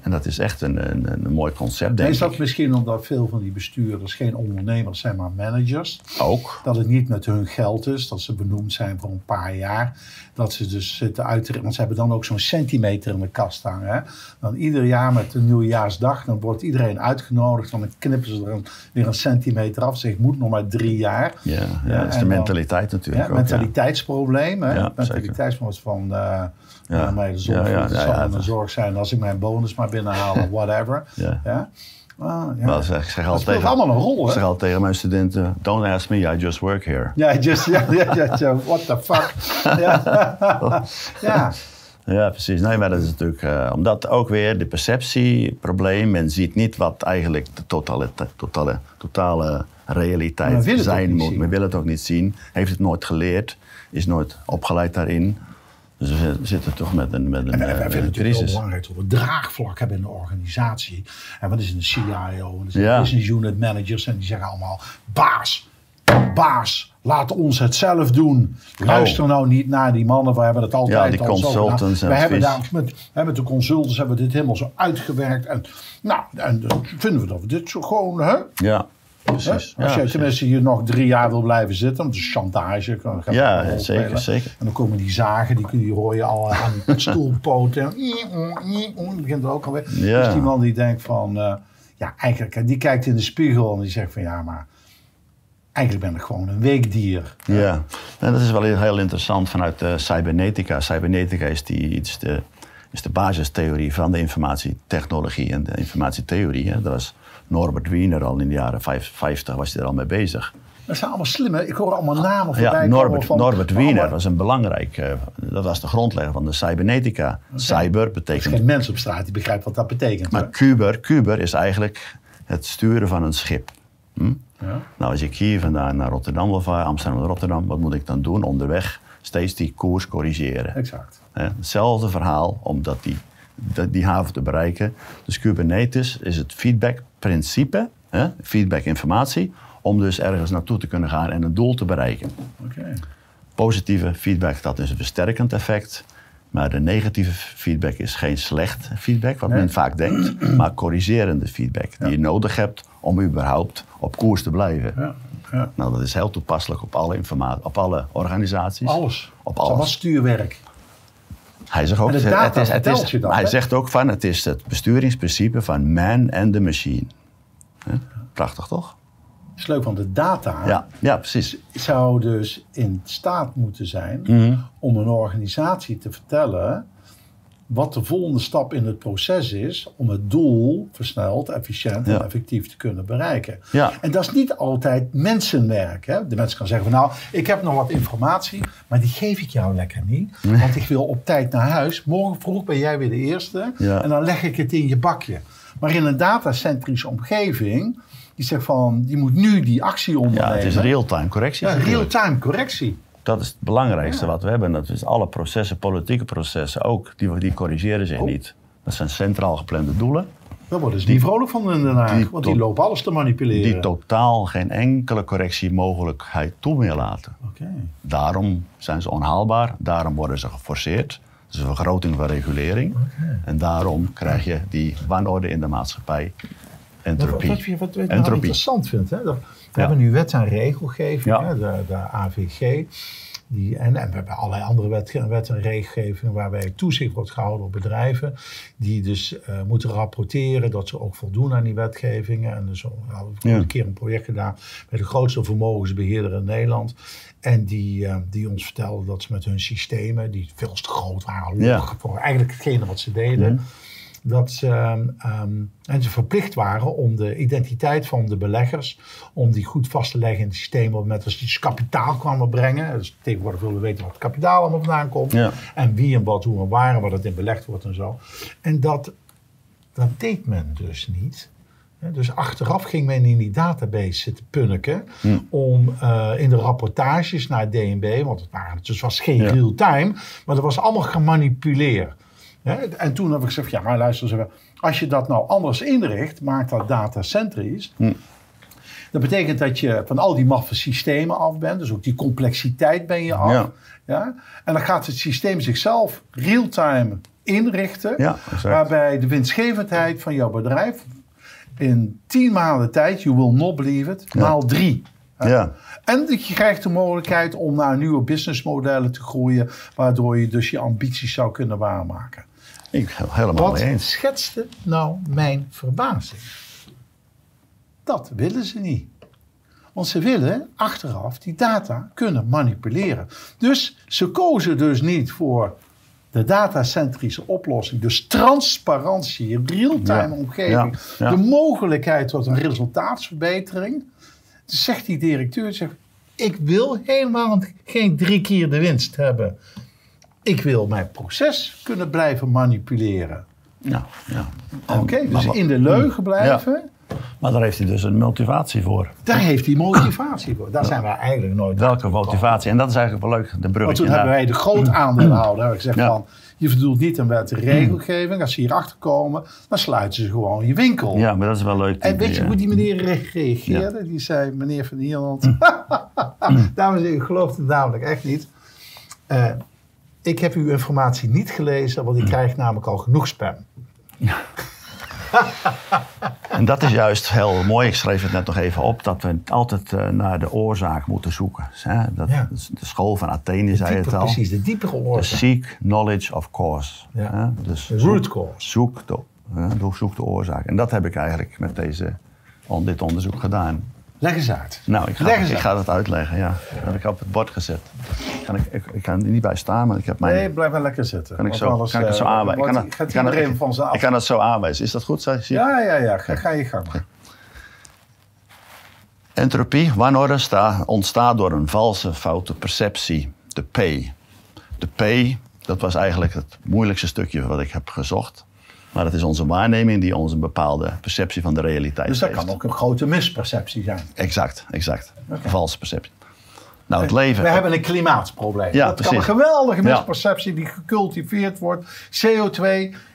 En dat is echt een, een, een mooi concept, denk is dat ik. misschien omdat veel van die bestuurders geen ondernemers zijn, maar managers? Ook. Dat het niet met hun geld is, dat ze benoemd zijn voor een paar jaar. Dat ze dus zitten uit te... Want ze hebben dan ook zo'n centimeter in de kast hangen. Hè? Dan ieder jaar met de nieuwjaarsdag, dan wordt iedereen uitgenodigd. Dan knippen ze er een, weer een centimeter af. Zeg, moet nog maar drie jaar. Ja, ja, Ja, dat is de dan- mentaliteit natuurlijk Ja, ook. mentaliteitsprobleem. Hè? Mentaliteitsprobleem van... eh Ja. ja. mij de zorg, Ja, ja, het ja, zal dat- zorg zijn als ik mijn bonus maar binnenhaal of (laughs) whatever. Ja. Ja? Ah, ja. Wel, zeg- ik zeg speelt tegen, allemaal een rol, ik zeg altijd tegen mijn studenten, don't ask me, I just work here. Ja, just, ja, ja, what the fuck. (laughs) Ja, ja. Ja, precies. Nee, maar dat is natuurlijk eh, omdat ook weer de perceptieprobleem. Men ziet niet wat eigenlijk de totale, totale, totale realiteit zijn moet. zien. Men wil het ook niet zien. Heeft het nooit geleerd. Is nooit opgeleid daarin. Dus we zitten- toch met een, met een, En eh, wij met vinden een het heel belangrijk dat we draagvlak hebben in de organisatie. En wat is een CIO, en zijn Ja. business unit managers en die zeggen allemaal, baas, baas, laat ons het zelf doen. Luister nou niet naar die mannen, we hebben het altijd Ja, die al zo consultants en We hebben daar met, hè, met de consultants hebben we dit helemaal zo uitgewerkt. En nou, en dan vinden we dat we dit zo gewoon, hè? Ja, Hè? precies. Als Ja, jij precies. tenminste hier nog drie jaar wil blijven zitten, want het is chantage. kan- Ja, zeker, zeker. En dan komen die zagen, die, die hoor je al aan (laughs) stoelpoten. Dat begint er ook alweer. Ja. Dus die man die denkt van, eh, ja, eigenlijk, die kijkt in de spiegel en die zegt van, ja, maar eigenlijk ben ik gewoon een weekdier. Ja, en dat is wel heel interessant vanuit de cybernetica. Cybernetica is, die, is, de, is de basistheorie van de informatietechnologie en de informatietheorie. Hè. Dat was Norbert Wiener al in de jaren vijf- 50 was hij er al mee bezig. Dat zijn allemaal slimme, ik hoor allemaal namen voorbij Ja, Norbert, van... Norbert Wiener allemaal- was een belangrijk, eh, dat was de grondlegger van de cybernetica. Cyber Er is betekent geen mens op straat die begrijpt wat dat betekent. maar hè? Kuber, Kuber is eigenlijk het sturen van een schip. Hm? Ja. Nou, als ik hier vandaan naar Rotterdam wil varen, Amsterdam naar Rotterdam, wat moet ik dan doen? Onderweg steeds die koers corrigeren. Exact. Hetzelfde verhaal om dat die, die haven te bereiken. Dus Kubernetes is het feedback-principe, hè, feedback-informatie, om dus ergens naartoe te kunnen gaan en een doel te bereiken. Positieve feedback, dat is een versterkend effect. Maar de negatieve feedback is geen slecht feedback, wat Nee. men vaak denkt, maar corrigerende feedback die je nodig hebt om überhaupt op koers te blijven. Ja. Ja. Nou, dat is heel toepasselijk op alle, informa- op alle organisaties. Alles. Op allemaal alles. stuurwerk. Hij zegt ook, En het data is, het is, hij zegt ook van, het is het besturingsprincipe van man and the machine. Hè? Prachtig toch? Het is leuk, want de data Ja, ja precies. zou dus in staat moeten zijn Mhm. om een organisatie te vertellen wat de volgende stap in het proces is om het doel versneld, efficiënt Ja. en effectief te kunnen bereiken. Ja. En dat is niet altijd mensenwerk. Hè? De mensen kan zeggen van nou, ik heb nog wat informatie, maar die geef ik jou lekker niet. Want ik wil op tijd naar huis. Morgen vroeg ben jij weer de eerste Ja. en dan leg ik het in je bakje. Maar in een datacentrische omgeving, die zegt van, je moet nu die actie ondernemen. Ja, het is real-time correctie. Ja, real-time correctie. Dat is het belangrijkste wat we hebben. Dat is alle processen, politieke processen ook, die, die corrigeren zich Oh. niet. Dat zijn centraal geplande doelen. Daar worden ze niet vrolijk van in Den Haag, die want die lopen alles te manipuleren. Die totaal geen enkele correctiemogelijkheid toe meer laten. Oké. Daarom zijn ze onhaalbaar, daarom worden ze geforceerd. Dat is een vergroting van regulering. En daarom krijg je die wanorde in de maatschappij. Wat, Entropie. wat, wat, wat ik nou Entropie. interessant vind, hè, we hebben nu wet en regelgeving, hè, de, de AVG. Die, en, en we hebben allerlei andere wet, wet en regelgeving waarbij toezicht wordt gehouden op bedrijven. Die dus eh, moeten rapporteren dat ze ook voldoen aan die wetgevingen. En dus, we hebben Ja. een keer een project gedaan bij de grootste vermogensbeheerder in Nederland. En die, eh, die ons vertelden dat ze met hun systemen, die veel te groot waren Ja. voor eigenlijk hetgene wat ze deden dat ze, ehm, en ze verplicht waren om de identiteit van de beleggers, om die goed vast te leggen in het systeem, op het moment dat ze dus kapitaal kwamen brengen. Dus tegenwoordig willen we weten wat het kapitaal allemaal vandaan komt. Ja. En wie en wat, hoe en waar en wat het in belegd wordt en zo. En dat, dat deed men dus niet. Dus achteraf ging men in die database zitten punniken om eh, in de rapportages naar DNB, want het, waren, dus was geen Ja. real time, maar dat was allemaal gemanipuleerd. En toen heb ik gezegd, ja maar luister eens als je dat nou anders inricht, maakt dat datacentrisch. Dat betekent dat je van al die maffe systemen af bent, dus ook die complexiteit ben je af. Ja. Ja. En dan gaat het systeem zichzelf real-time inrichten, Ja, waarbij de winstgevendheid van jouw bedrijf in tien maanden tijd, you will not believe it, maal drie. Ja. En dat je krijgt de mogelijkheid om naar nieuwe businessmodellen te groeien, waardoor je dus je ambities zou kunnen waarmaken. Ik helemaal Wat eens. schetste nou mijn verbazing? Dat willen ze niet. Want ze willen achteraf die data kunnen manipuleren. Dus ze kozen dus niet voor de datacentrische oplossing. Dus transparantie, real-time Ja, omgeving. ja, ja. De mogelijkheid tot een resultaatsverbetering. Dus zegt die directeur, zegt, ik wil helemaal geen drie keer de winst hebben. Ik wil mijn proces kunnen blijven manipuleren. Ja, ja. Oké, dus in de leugen blijven. Maar daar heeft hij dus een motivatie voor. Daar heeft hij motivatie voor. Daar zijn wij eigenlijk nooit Welke motivatie? En dat is eigenlijk wel leuk, de Want bruggetje toen hebben wij de groot aandeelhouder gezegd Ja. van... je voldoet niet aan wet regelgeving. Als ze hierachter komen, dan sluiten ze gewoon je winkel. Ja, maar dat is wel leuk. En weet je hoe eh, die meneer re- reageerde? Die zei, meneer van Ierland... (laughs) Dames en heren, ik geloof het namelijk echt niet. Eh, ik heb uw informatie niet gelezen, want ik krijg namelijk al genoeg spam. (laughs) En dat is juist heel mooi. Ik schreef het net nog even op. Dat we altijd eh, naar de oorzaak moeten zoeken. Hè? Dat, Ja. De school van Athene zei het al. Precies, de diepere The oorzaak. seek knowledge of cause. Ja. Dus zoek- root cause. Zoek de, zoek de oorzaak. En dat heb ik eigenlijk met deze, dit onderzoek gedaan. Leg eens uit. Nou, ik ga, Leg eens ik uit. ga dat uitleggen. Ja. Dat heb ik op het bord gezet. Kan ik, ik, ik kan er niet bij staan, maar ik heb mijn... Nee, blijf maar lekker zitten. kan ik, zo, kan ik het zo eh, aanwijzen? Ik kan, het- kan van ik kan zo aanwijzen. Is dat goed? Zie je? Ja, ja, ja. Ga, ga je gang. Entropie, wanorde, sta, ontstaat door een valse, foute perceptie. De P. De P, dat was eigenlijk het moeilijkste stukje wat ik heb gezocht. Maar dat is onze waarneming die ons een bepaalde perceptie van de realiteit Dus dat geeft. kan ook een grote misperceptie zijn. Exact, exact. Valse perceptie. Nou, het leven... We hebben een klimaatprobleem. Ja, dat kan precies. een geweldige misperceptie die gecultiveerd wordt. CO2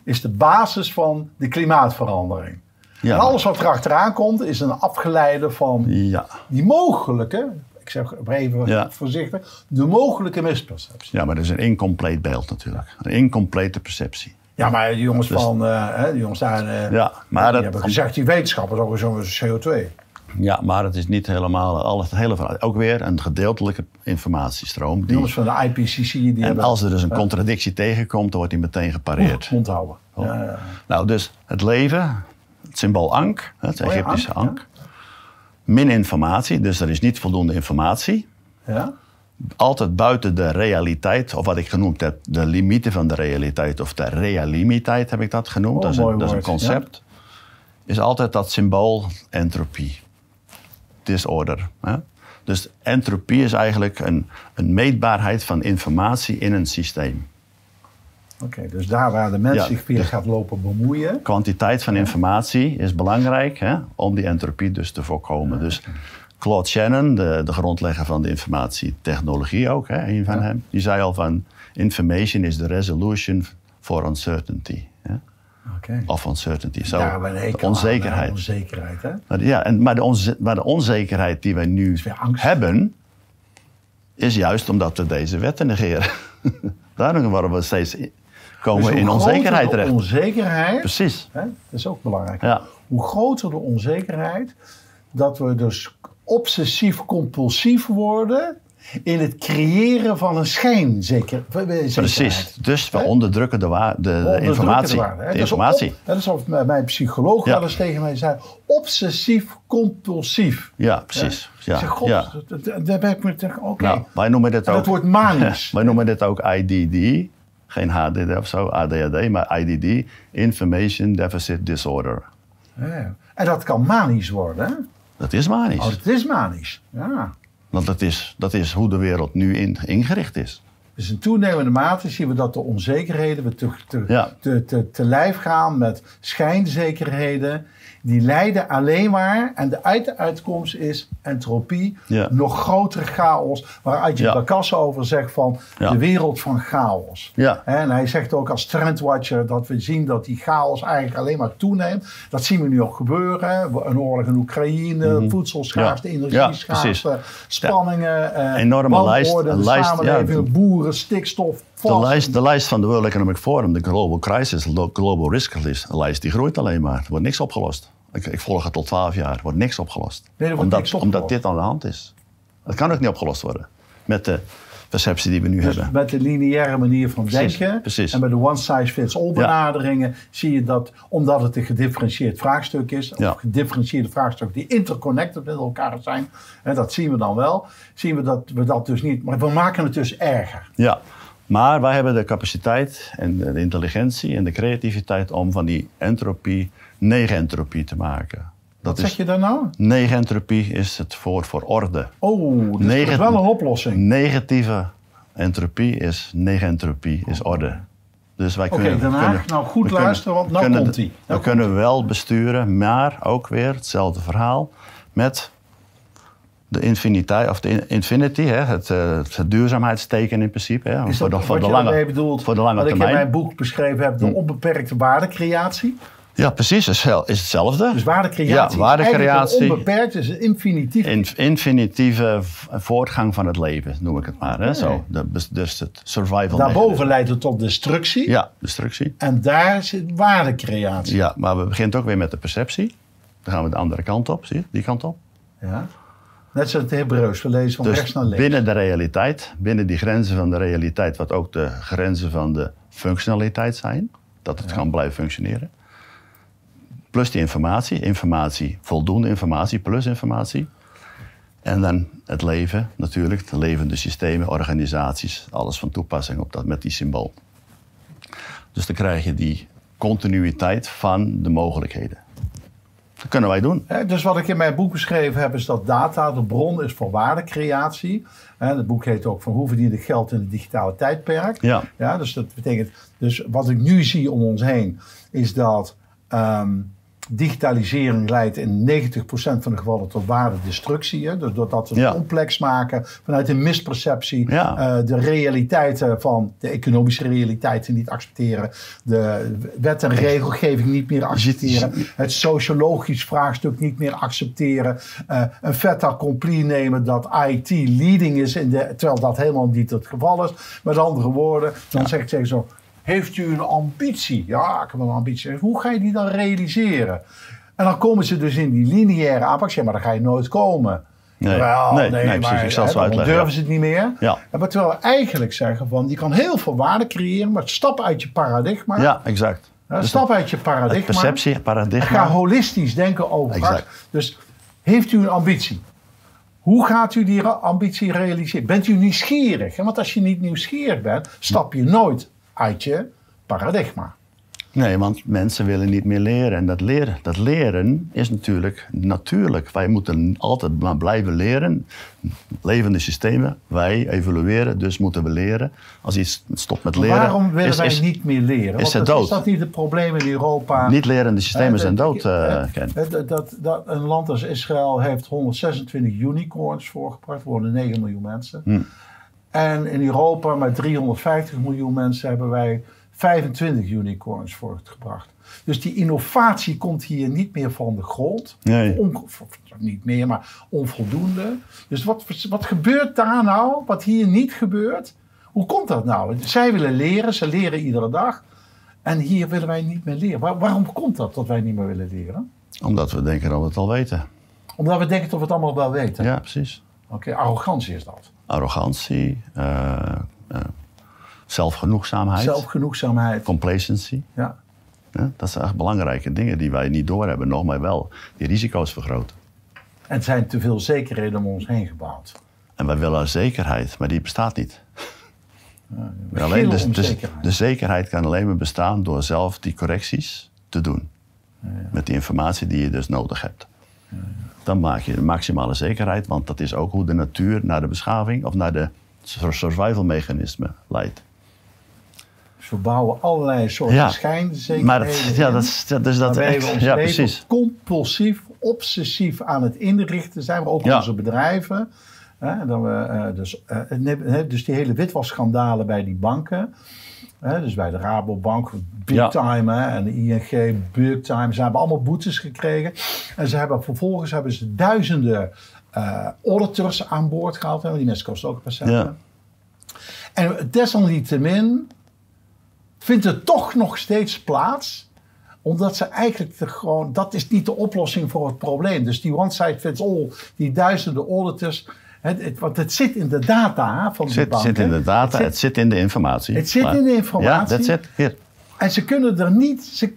is de basis van de klimaatverandering. Ja, en alles wat er achteraan komt is een afgeleide van Ja, die mogelijke, ik zeg even Ja. voorzichtig, de mogelijke misperceptie. ja, maar dat is een incompleet beeld natuurlijk. Een incomplete perceptie. Ja, maar die jongens van, eh, hè, die jongens daar, eh, Dus- Ja, maar die dat- hebben gezegd, die wetenschappers ook zo'n CO2. Ja, maar het is niet helemaal alles, het hele verhaal. Ook weer een gedeeltelijke informatiestroom. Die jongens van de IPCC, die en hebben als er dus een contradictie tegenkomt, dan wordt die meteen gepareerd. mond houden. Ja, ja. Nou, dus het leven, het symbool Ankh, het Oh ja, Egyptische Ankh, Ankh. Min informatie, dus er is niet voldoende informatie. Ja? Altijd buiten de realiteit, of wat ik genoemd heb, de limieten van de realiteit, of de realimiteit heb ik dat genoemd. Oh, dat, is een, mooi dat is een woord, concept. Is altijd dat symbool entropie. Disorder. Hè? Dus entropie is eigenlijk een, een meetbaarheid van informatie in een systeem. Oké, dus daar waar de mens Ja, zich weer dus- gaat lopen bemoeien. kwantiteit van informatie is belangrijk hè, om die entropie dus te voorkomen. Dus Claude Shannon, de, de grondlegger van de informatietechnologie ook, hè, een van hem, die zei al van information is the resolution for uncertainty. Hè. Of uncertainty. Zo, de aan, onzekerheid. hè, onzekerheid, hè? Maar, ja, en, maar, de onze, maar de onzekerheid die wij nu hebben, is juist omdat we deze wetten negeren. (laughs) Daarom worden we steeds komen Dus in onzekerheid terecht. onzekerheid, Precies. hè, dat is ook belangrijk. Ja. Hoe groter de onzekerheid, dat we dus obsessief-compulsief worden in het creëren van een schijnzeker, zekerheid. Precies. Dus we onderdrukken de, wa- de, informatie. de waarde, hè. De Dat is informatie. op- Dat is wat mijn psycholoog Ja. wel eens tegen mij zei. Obsessief-compulsief. Ja, precies. Ja. Ik zeg, god, ja. daar ben ik me tegen, oké. Nou, wij noemen dit ook. dat wordt manisch. (laughs) wij noemen dit ook IDD. Geen HDD of zo, ADHD, maar IDD. Information Deficit Disorder. Ja. En dat kan manisch worden, hè? Dat is manisch. Oh, dat is manisch. Ja. Want dat is, dat is hoe de wereld nu in, ingericht is. Dus in toenemende mate zien we dat de onzekerheden we te, te, Ja. te, te, te lijf gaan met schijnzekerheden. Die leiden alleen maar, en de uit de uitkomst is entropie, Ja. nog grotere chaos. Waar Adje Ja. Over zegt van Ja. de wereld van chaos. Ja. En hij zegt ook als trendwatcher dat we zien dat die chaos eigenlijk alleen maar toeneemt. Dat zien we nu ook gebeuren. Een oorlog in Oekraïne, voedselschaarste, Mhm. Ja. energieschaarste, spanningen, eh, Enorme lijst- de lijst, samenleving, boeren, stikstof, De lijst, de lijst van de World Economic Forum, de Global Crisis, de Global Risk List, lijst, die groeit alleen maar. Er wordt niks opgelost. Ik, ik volg het tot 12 jaar. Er wordt niks opgelost. Nee, wordt omdat, niks opgelost. omdat dit aan de hand is. Het kan ook niet opgelost worden. Met de perceptie die we nu Dus hebben. met de lineaire manier van Precies, denken precies. en met de one-size-fits-all benaderingen zie je dat, omdat het een gedifferentieerd vraagstuk is, Ja. of gedifferentieerde vraagstukken die interconnected met elkaar zijn, en dat zien we dan wel, zien we dat we dat dus niet, maar we maken het dus erger. Ja, maar wij hebben de capaciteit en de intelligentie en de creativiteit om van die entropie negentropie te maken. Wat Dat zeg je daar nou? negentropie is het woord voor orde. Oh, dus dat is wel een oplossing. Negatieve entropie is negentropie, is orde. Dus wij Oké, kunnen, Haag, kunnen- nou goed we luisteren, want nou kunnen- komt-ie. We Nou kunnen wel besturen, maar ook weer hetzelfde verhaal met de infiniteit, of de in- infinity, hè, het, eh, het duurzaamheidsteken in principe. Hè, Is voor dat de, voor wat de lange, bedoelt, voor de lange wat ik in termijn. Hm. mijn boek beschreven heb, de onbeperkte waardecreatie? Ja, precies, is, is hetzelfde. Dus waardecreatie Ja, is waardecreatie. eigenlijk onbeperkt, is infinitief. In, infinitieve voortgang van het leven, noem ik het maar. Hè? Zo, de, dus het survival Daarboven mechanism. leidt het tot destructie. Ja, destructie. En daar zit waardecreatie. Ja, maar we beginnen ook weer met de perceptie. Dan gaan we de andere kant op, zie je? Die kant op. Ja. Net zoals het Hebreeuws, we lezen van Dus rechts naar links. binnen de realiteit, binnen die grenzen van de realiteit, wat ook de grenzen van de functionaliteit zijn, dat het kan blijven functioneren. Plus die informatie, informatie, voldoende informatie, plus informatie. En dan het leven natuurlijk, de levende systemen, organisaties, alles van toepassing op dat met die symbool. Dus dan krijg je die continuïteit van de mogelijkheden. Dat kunnen wij doen. Dus wat ik in mijn boek beschreven heb, is dat data de bron is voor waardecreatie. Het boek heet ook van hoe verdien ik geld in het digitale tijdperk. Ja. dus dat betekent, dus wat ik nu zie om ons heen, is dat ehm, digitalisering leidt in 90% van de gevallen tot waardedestructie. Hè? Dus doordat we het Ja. complex maken vanuit een misperceptie, Ja. eh, de realiteiten van de economische realiteiten niet accepteren, de wet en regelgeving niet meer accepteren, het sociologisch vraagstuk niet meer accepteren, eh, een fait accompli nemen dat IT leading is, in de, terwijl dat helemaal niet het geval is. Met andere woorden, dan zeg ik tegen zo, heeft u een ambitie? Ja, ik heb een ambitie. Hoe ga je die dan realiseren? En dan komen ze dus in die lineaire aanpak. Zeg maar, dan ga je nooit komen. Nee, Wel, nee, nee, precies. Ik zal het zo uitleggen, durven ja. ze het niet meer. Ja. Maar terwijl we eigenlijk zeggen van, je kan heel veel waarde creëren, maar stap uit je paradigma. Ja, exact. Dus stap uit je paradigma. perceptie, Ga paradigma. holistisch denken over Exact. Dus heeft u een ambitie? Hoe gaat u die ambitie realiseren? Bent u nieuwsgierig? Want als je niet nieuwsgierig bent, stap je nooit uit je paradigma. Nee, want mensen willen niet meer leren. En dat leren, dat leren is natuurlijk natuurlijk. Wij moeten altijd maar blijven leren. Levende systemen, wij evolueren, dus moeten we leren. Als iets stopt met leren, Waarom willen is, wij is niet meer leren? Het dood? Is dat niet het probleem in Europa? niet lerende systemen Eh, zijn dat- dood, eh, Ken. Dat, dat, dat een land als Israël heeft 126 unicorns voorgebracht. Wonen 9 miljoen mensen. Hm. En in Europa met 350 miljoen mensen hebben wij 25 unicorns voortgebracht. Dus die innovatie komt hier niet meer van de grond. Nee. On- niet meer, maar onvoldoende. Dus wat, wat gebeurt daar nou, wat hier niet gebeurt? Hoe komt dat nou? Zij willen leren, ze leren iedere dag. En hier willen wij niet meer leren. Waar- waarom komt dat, dat wij niet meer willen leren? Omdat we denken dat we het al weten. Omdat we denken dat we het allemaal wel weten. Ja, precies. Oké, arrogantie is dat. Arrogantie, eh, eh, zelfgenoegzaamheid, Zelfgenoegzaamheid. complacency. Ja. Ja, dat zijn echt belangrijke dingen die wij niet doorhebben, nog maar wel die risico's vergroten. En het zijn te veel zekerheden om ons heen gebouwd. En wij willen zekerheid, maar die bestaat niet. We Alleen de, de, zekerheid. de zekerheid kan alleen maar bestaan door zelf die correcties te doen. Met die informatie die je dus nodig hebt. Dan maak je de maximale zekerheid, want dat is ook hoe de natuur naar de beschaving of naar de sur- survival mechanismen leidt. Dus we bouwen allerlei soorten Ja. schijnzekerheden Maar dat, ja, dat is, dat is dat we echt. ons Ja, leven precies. compulsief, obsessief aan het inrichten zijn. Maar ook Ja. onze bedrijven. Hè, dat we, eh, dus, eh, dus die hele witwasschandalen bij die banken. Hè, dus bij de Rabobank, big Ja. time. Hè, en de ING, big time. Ze hebben allemaal boetes gekregen. En ze hebben, vervolgens hebben ze duizenden eh, auditors aan boord gehaald. Hè, want die mensen kosten ook een paar centen. Ja. En desalniettemin vindt het toch nog steeds plaats. Omdat ze eigenlijk de gewoon, dat is niet de oplossing voor het probleem. Dus die one size fits all, die duizenden auditors. Het, het, want het zit in de data van Het de zit, banken. zit in de data, Het het zit- zit, in de informatie. Het zit in de informatie. Ja, that's it. Hier. en ze kunnen er niet. Ze,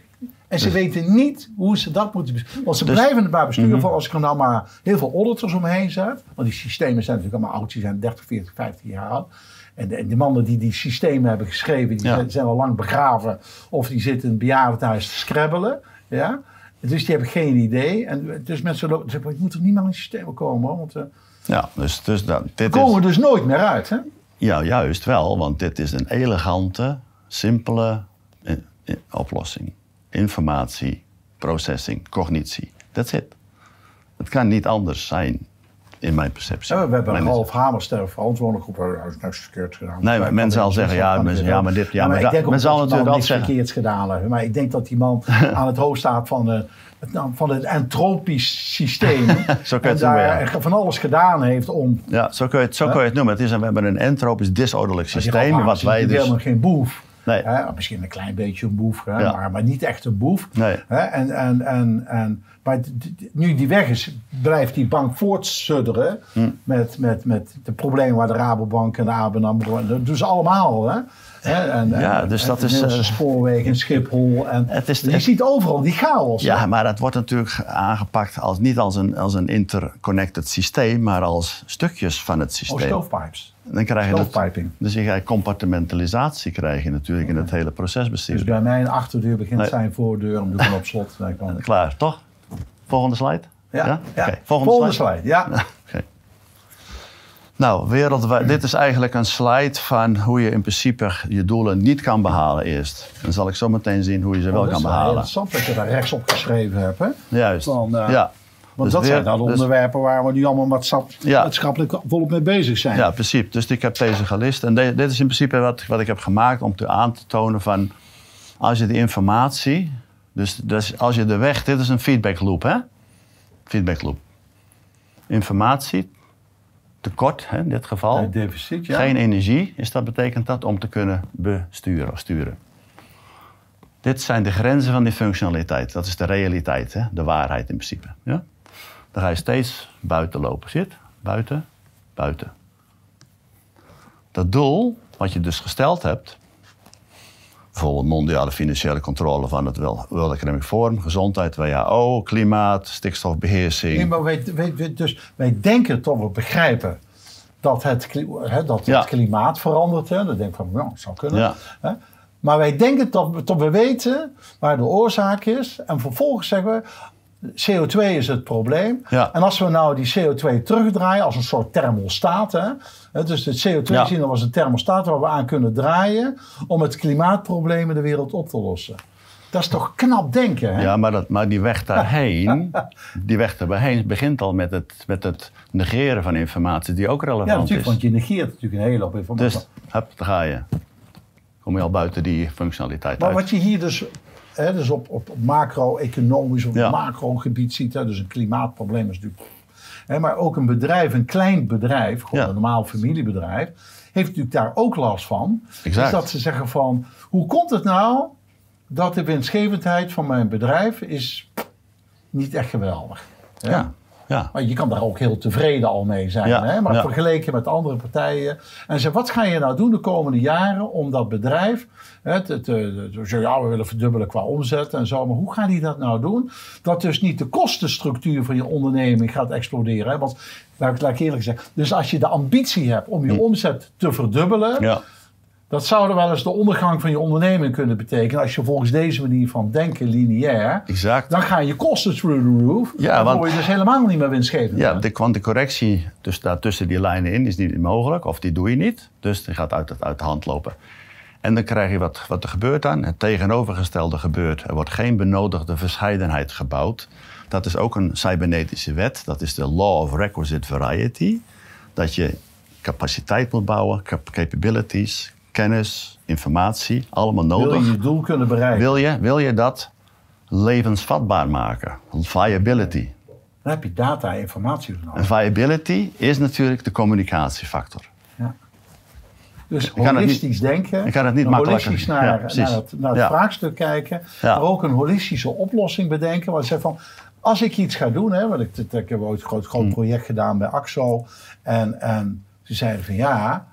en ze weten niet hoe ze dat moeten besturen. Want ze Dus- blijven het maar besturen van als ik er nou maar heel veel auditors omheen zet. Want die systemen zijn natuurlijk allemaal oud. Die zijn 30, 40, 50 jaar oud. En de, en de mannen die die systemen hebben geschreven, die Ja. zijn, zijn al lang begraven. Of die zitten in het bejaardentehuis te scrabbelen. Ja? Dus die hebben geen idee. En dus mensen lopen, zeggen, ik moet er niet meer in systemen komen. hoor, Want uh, Ja, dus, dus dat, dit komen we is, dus nooit meer uit. Hè? ja, juist wel, want dit is een elegante, simpele eh, eh, oplossing. Informatie, processing, cognitie. That's it. Het kan niet anders zijn, in mijn perceptie. Ja, we hebben Mijn- Ralf Hamerster, verantwoordelijk op hij is nou verkeerd gedaan. Nee, maar men zal zeggen, ja, men- ja, maar dit- ja, maar ik dat- denk ook men zal natuurlijk zeggen. verkeerds gedaan hebben. Maar ik denk dat die man (laughs) aan het hoofd staat van, eh, van het entropisch systeem. Zo kun je het noemen, daar ja. van alles gedaan heeft om... Ja, zo kun je het, zo kun je het noemen. Het is een, we hebben een entropisch disordelijk Die systeem, Ralf wat wij dus... helemaal geen boef. Nee. Hè, misschien een klein beetje een boef, hè, Ja. maar, maar niet echt een boef. Nee. Hè, en, en, en, en, maar nu die weg is, blijft die bank voortsudderen Hm. met, met, met de problemen waar de Rabobank en de ABN AMRO... Dat doen ze allemaal, hè. Hè, en, Ja, dus en dat de is, eh, in Schiphol. En, Het is- je het- ziet overal die chaos. hè. Ja, maar dat wordt natuurlijk aangepakt als, niet als een, als een interconnected systeem, maar als stukjes van het Oh, systeem. stoofpipes. Dan krijg je dat, dus je krijgt compartimentalisatie krijg je natuurlijk in het hele procesbestuur. Dus bij mijn achterdeur begint Nee. zijn voordeur, om hem op slot. (laughs) Klaar, toch? Volgende slide? Ja, volgende, slide. Ja. (laughs) Nou, wereldwijd, dit is eigenlijk een slide van hoe je in principe je doelen niet kan behalen eerst. Dan zal ik zo meteen zien hoe je ze wel Oh, dat kan is wel behalen. interessant dat je daar rechts op geschreven hebt. Hè? Juist. Dan, eh, ja. Want Dus dat zijn dan dus- onderwerpen waar we nu allemaal Ja. maatschappelijk volop mee bezig zijn. Ja, precies. Dus ik heb deze gelist. En de- dit is in principe wat, wat ik heb gemaakt om te aan te tonen van... als je de informatie... Dus, dus als je de weg... Dit is een feedback loop, hè? Feedback loop. Informatie, tekort hè, in dit geval. Deficit, ja. Geen energie, is dat betekent dat, om te kunnen besturen of sturen. Dit zijn de grenzen van die functionaliteit. Dat is de realiteit, hè? de waarheid in principe. Ja? Dan ga je steeds buiten lopen. Zit, buiten, buiten. Dat doel, wat je dus gesteld hebt, bijvoorbeeld mondiale financiële controle van het World Economic Forum, gezondheid, WHO, klimaat, stikstofbeheersing. Nee, maar wij, wij- dus wij denken toch we begrijpen dat het, hè, dat Ja. het klimaat verandert. Hè. Dan denk ik van, nou, dat zou kunnen. Ja. Hè. Maar wij denken dat we, weten waar de oorzaak is. En vervolgens zeggen we, CO2 is het probleem. Ja. En als we nou die CO2 terugdraaien als een soort thermostaat. Hè, dus het CO2 Ja. zien we als een thermostaat waar we aan kunnen draaien. om het klimaatprobleem in de wereld op te lossen. Dat is toch knap denken, hè? Ja, maar, dat, maar die weg daarheen, (laughs) die weg daarheen begint al met het, met het negeren van informatie die ook relevant Ja, natuurlijk, is. want je negeert natuurlijk een hele hoop informatie. Dus, hup, daar ga je. kom je al buiten die functionaliteit Maar uit. wat je hier dus, hè, dus op, op, op macro-economisch of Ja. macro-gebied ziet, hè, dus een klimaatprobleem is natuurlijk. Hè, maar ook een bedrijf, een klein bedrijf, gewoon Ja. een normaal familiebedrijf, heeft natuurlijk daar ook last van. Exact. Dus dat ze zeggen van, hoe komt het nou dat de winstgevendheid van mijn bedrijf is niet echt geweldig? Hè? Ja, ja. Maar je kan daar ook heel tevreden al mee zijn. Ja, hè? Maar ja. vergeleken met andere partijen. En ze, wat ga je nou doen de komende jaren om dat bedrijf. Zo, ja, we willen verdubbelen qua omzet en zo. Maar hoe gaat hij dat nou doen? Dat dus niet de kostenstructuur van je onderneming gaat exploderen. Hè? Want laat ik, laat ik eerlijk zeggen. Dus als je de ambitie hebt om je omzet te verdubbelen. Dat zou er wel eens de ondergang van je onderneming kunnen betekenen. Als je volgens deze manier van denken lineair. Exact. Dan gaan je kosten through the roof. Ja, dan want- word je dus helemaal niet meer winstgevend. Ja, de, want de correctie dus daar tussen die lijnen in is niet mogelijk, of die doe je niet. Dus die gaat uit, uit de hand lopen. En dan krijg je wat, wat er gebeurt dan. Het tegenovergestelde gebeurt. Er wordt geen benodigde verscheidenheid gebouwd. Dat is ook een cybernetische wet. Dat is de Law of Requisite Variety. Dat je capaciteit moet bouwen, cap- capabilities, kennis, informatie, allemaal Wil nodig. je je doel kunnen bereiken? Wil je, wil je dat levensvatbaar maken? Viability. Dan heb je data en informatie nodig. En viability is natuurlijk de communicatiefactor. Dus holistisch denken. ik kan het niet makkelijker- Holistisch naar, naar het, naar het Ja. vraagstuk kijken. Maar ook een holistische oplossing bedenken. Waar ze zeggen van, als ik iets ga doen. Hè, want ik, heb ooit een groot, Hmm. groot project gedaan bij AXO. En, en ze zeiden van ja...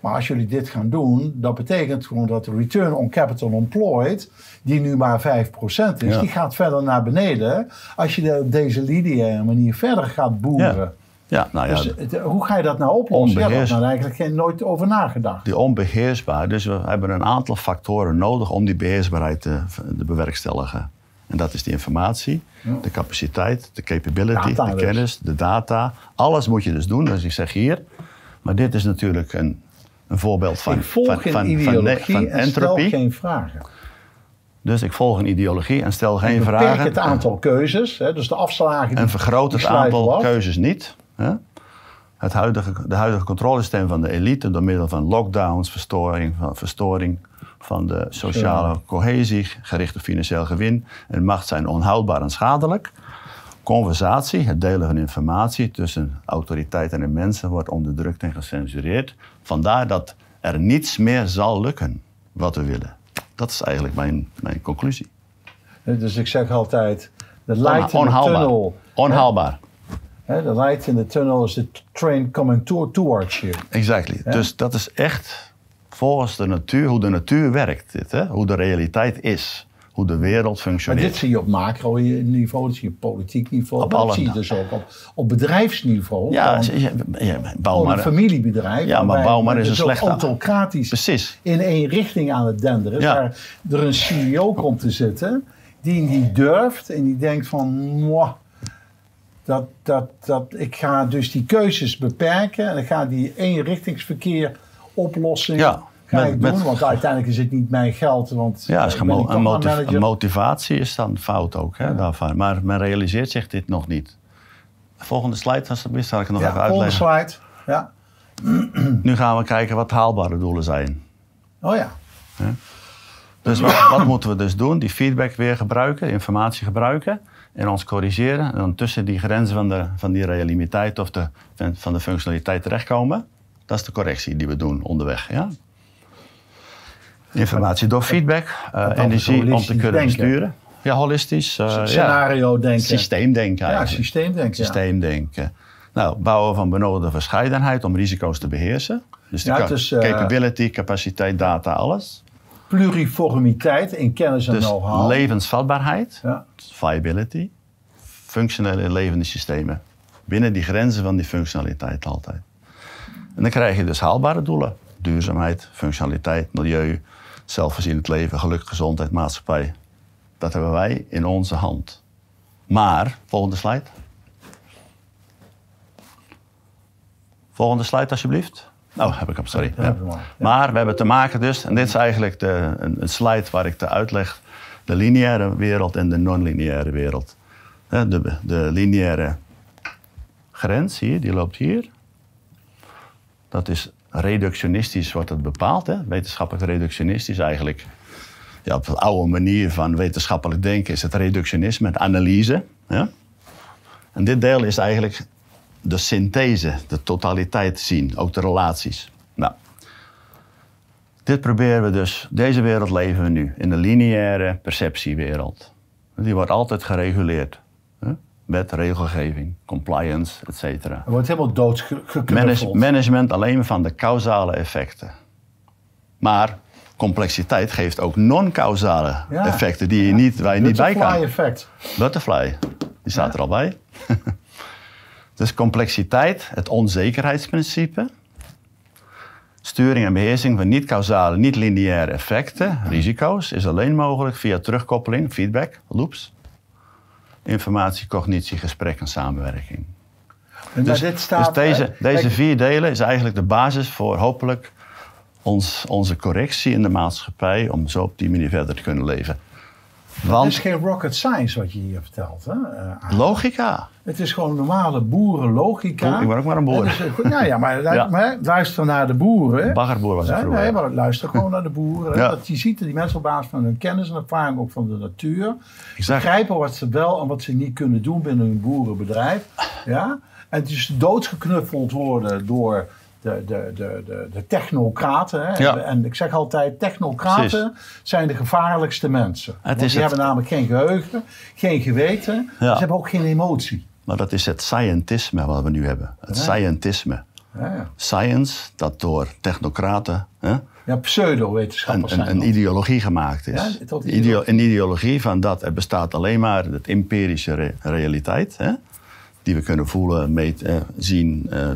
Maar als jullie dit gaan doen, dat betekent gewoon dat de return on capital employed, die nu maar 5% is, Ja. die gaat verder naar beneden. Als je de- op deze lineaire manier verder gaat boeren. Ja. Ja, nou ja, Dus hoe ga je dat nou oplossen? Daar eigenlijk geen, nooit over nagedacht. die onbeheersbaar. Dus we hebben een aantal factoren nodig om die beheersbaarheid te, te bewerkstelligen. En dat is die informatie, de capaciteit, de capability, Data de dus. kennis, de data. Alles moet je dus doen. Dus ik zeg hier. Maar dit is natuurlijk een, een voorbeeld van, ik volg van, van, ideologie van en stel entropie. geen vragen. Dus ik volg een ideologie en stel geen Beperk vragen. het aantal keuzes, hè, dus de afslagen. En vergroot het aantal af. keuzes niet. Hè? Het huidige, de huidige controlesysteem van de elite door middel van lockdowns, verstoring van, verstoring van de sociale cohesie, gericht op financieel gewin en macht zijn onhoudbaar en schadelijk. Conversatie, het delen van informatie tussen autoriteiten en mensen wordt onderdrukt en gecensureerd. Vandaar dat er niets meer zal lukken wat we willen. Dat is eigenlijk mijn, mijn conclusie. Dus ik zeg altijd, de light in the tunnel. Onhaalbaar. De light in the tunnel is the train coming to, towards you. Exactly. Dus dat is echt volgens de natuur, hoe de natuur werkt. Dit, hè? Hoe de realiteit is. Hoe de wereld Maar functioneert. dit zie je op macro-niveau, dat zie je op politiek niveau. Op maar dat zie je dus ook op, op bedrijfsniveau. ja, bouw maar. een familiebedrijf. Ja, maar bouw maar eens een slechte- autocratisch Precies. in één richting aan het denderen. is, Ja. Waar er een CEO komt te zitten die niet durft en die denkt van... "Mwah, dat, dat, dat, ik ga dus die keuzes beperken en ik ga die eenrichtingsverkeer oplossing Ja, ga met- ik met- doen. Want uiteindelijk is het niet mijn geld, want Ja, is een, motiv- motivatie is dan fout ook. Hè, Ja. daarvan. Maar men realiseert zich dit nog niet. Volgende slide, alsjeblieft, zal ik het nog Ja, even volgende uitleggen. slide. Ja. (clears throat) Nu gaan we kijken wat haalbare doelen zijn. Oh ja. Dus wat, wat moeten we dus doen? Die feedback weer gebruiken, informatie gebruiken en ons corrigeren. En dan tussen die grenzen van, de, van die realiteit of de, van- van de functionaliteit terechtkomen. Dat is de correctie die we doen onderweg. Ja? Informatie door feedback, eh, energie om te kunnen denken. besturen. Ja, holistisch. eh, ja. Scenario denken. Systeemdenken Ja, eigenlijk. systeemdenken. ja. Systeemdenken. Nou, bouwen van benodigde verscheidenheid om risico's te beheersen. Dus de Ja, is, eh, capability, capaciteit, data, alles. Pluriformiteit in kennis en Dus know-how. levensvatbaarheid, Ja. viability, functionele levende systemen. Binnen die grenzen van die functionaliteit altijd. En dan krijg je dus haalbare doelen. Duurzaamheid, functionaliteit, milieu, zelfvoorzienend leven, geluk, gezondheid, maatschappij. Dat hebben wij in onze hand. Maar, volgende slide. Volgende slide alsjeblieft. Oh, heb ik hem, sorry. Ja, maar. We hebben te maken dus, en dit is eigenlijk de, een, slide waar ik te uitleg de lineaire wereld en de non-lineaire wereld. De, de lineaire grens hier, die loopt hier. Dat is reductionistisch wordt het bepaald. Hè? Wetenschappelijk reductionistisch eigenlijk. Ja, op de oude manier van wetenschappelijk denken is het reductionisme, het analyse. Ja? En dit deel is eigenlijk de synthese, de totaliteit zien, ook de relaties. Nou, dit proberen we dus, deze wereld leven we nu, in de lineaire perceptiewereld. Die wordt altijd gereguleerd. Wet, regelgeving, compliance, et cetera. Er wordt helemaal doodgeknuffeld. Manage- management alleen van de causale effecten. Maar complexiteit geeft ook non-causale Ja. effecten die je niet, waar je niet bij Butterfly kan. effect. Butterfly, die staat er al bij. (laughs) dus complexiteit, het onzekerheidsprincipe. Sturing en beheersing van niet-causale, niet-lineaire effecten, risico's, is alleen mogelijk via terugkoppeling, feedback, loops. Informatie, cognitie, gesprek en samenwerking. En Dus, dit staat, dus deze, hè, deze kijk, vier delen is eigenlijk de basis voor hopelijk ons, onze correctie in de maatschappij om zo op die manier verder te kunnen leven. Het Want is geen rocket science wat je hier vertelt. Hè? eh, logica. het is gewoon normale boerenlogica. Ik ben ook maar een boer. Eh, ja, maar, lu- Ja. maar luister naar de boeren. Baggerboer was Hè? vroeger. Nee, maar luister gewoon naar de boeren. Ja. Dat je ziet dat die mensen op basis van hun kennis en ervaring ook van de natuur Exact. begrijpen wat ze wel en wat ze niet kunnen doen binnen hun boerenbedrijf. Ja? En dus doodgeknuffeld worden door de, de, de, de, de technocraten. Hè? Ja. En ik zeg altijd, technocraten zijn de gevaarlijkste mensen. Want is die het- hebben namelijk geen geheugen, geen geweten. Ja. Ze hebben ook geen emotie. Maar dat is het scientisme wat we nu hebben. Het Ja. scientisme. Science dat door technocraten hè, ja pseudo-wetenschappers een, ideologie gemaakt is. Ideo- een ideologie van dat er bestaat alleen maar het empirische re- realiteit. Hè, die we kunnen voelen, meten, zien, eh,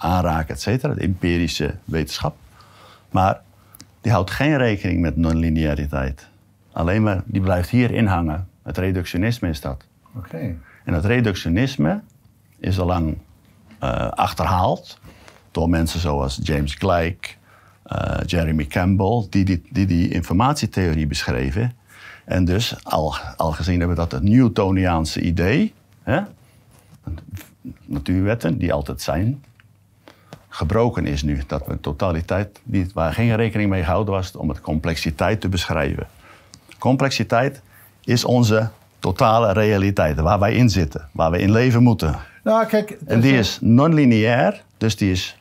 aanraken, et cetera. De empirische wetenschap. Maar die houdt geen rekening met non-lineariteit. Alleen maar, die blijft hierin hangen. Het reductionisme is dat. Oké. En het reductionisme is al lang eh, achterhaald door mensen zoals James Gleick, eh, Jeremy Campbell, die die, die die informatietheorie beschreven. En dus al, al gezien hebben dat het Newtoniaanse idee, hè, natuurwetten die altijd zijn, gebroken is nu. Dat we totaliteit, die, waar geen rekening mee gehouden was om het complexiteit te beschrijven. Complexiteit is onze totale realiteit, waar wij in zitten, waar we in leven moeten. Nou, kijk. En die is non-lineair, dus die, is,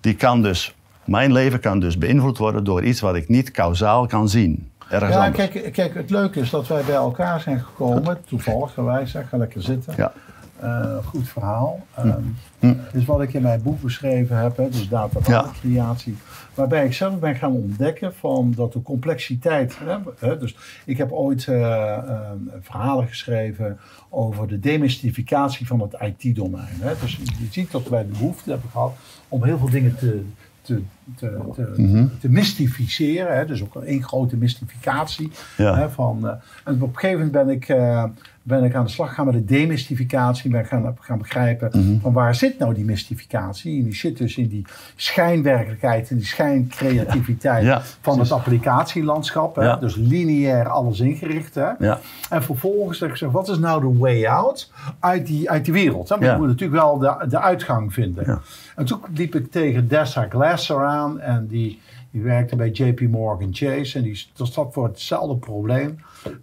die kan dus, mijn leven kan dus beïnvloed worden door iets wat ik niet kausaal kan zien. Ergens Ja, anders. kijk, kijk, het leuke is dat wij bij elkaar zijn gekomen, toevallig gewijs, ga lekker zitten. Ja. Eh, goed verhaal. Ehm, Dus wat ik in mijn boek beschreven heb, hè, dus data-creatie, waarbij ik zelf ben gaan ontdekken van dat de complexiteit. Hè, hè, dus ik heb ooit eh, eh, verhalen geschreven over de demystificatie van het IT-domein. Dus je ziet dat wij de behoefte hebben gehad om heel veel dingen te, te, te, te, te mystificeren. Hè. Dus ook één grote mystificatie. Ja. Hè, van, eh, en op een gegeven moment ben ik, eh, ben ik aan de slag gegaan met de demystificatie. Ben gaan, gaan begrijpen Mhm. van waar zit nou die mystificatie. En die zit dus in die schijnwerkelijkheid en die schijncreativiteit Ja, van het applicatielandschap. Hè. Dus lineair alles ingericht. Hè. Ja. En vervolgens zeg ik, wat is nou de way out uit die, uit die wereld? Hè? Je moet natuurlijk wel de, de uitgang vinden. En toen liep ik tegen Dessa Glasser en die, die werkte bij JP Morgan Chase en die zat voor hetzelfde probleem.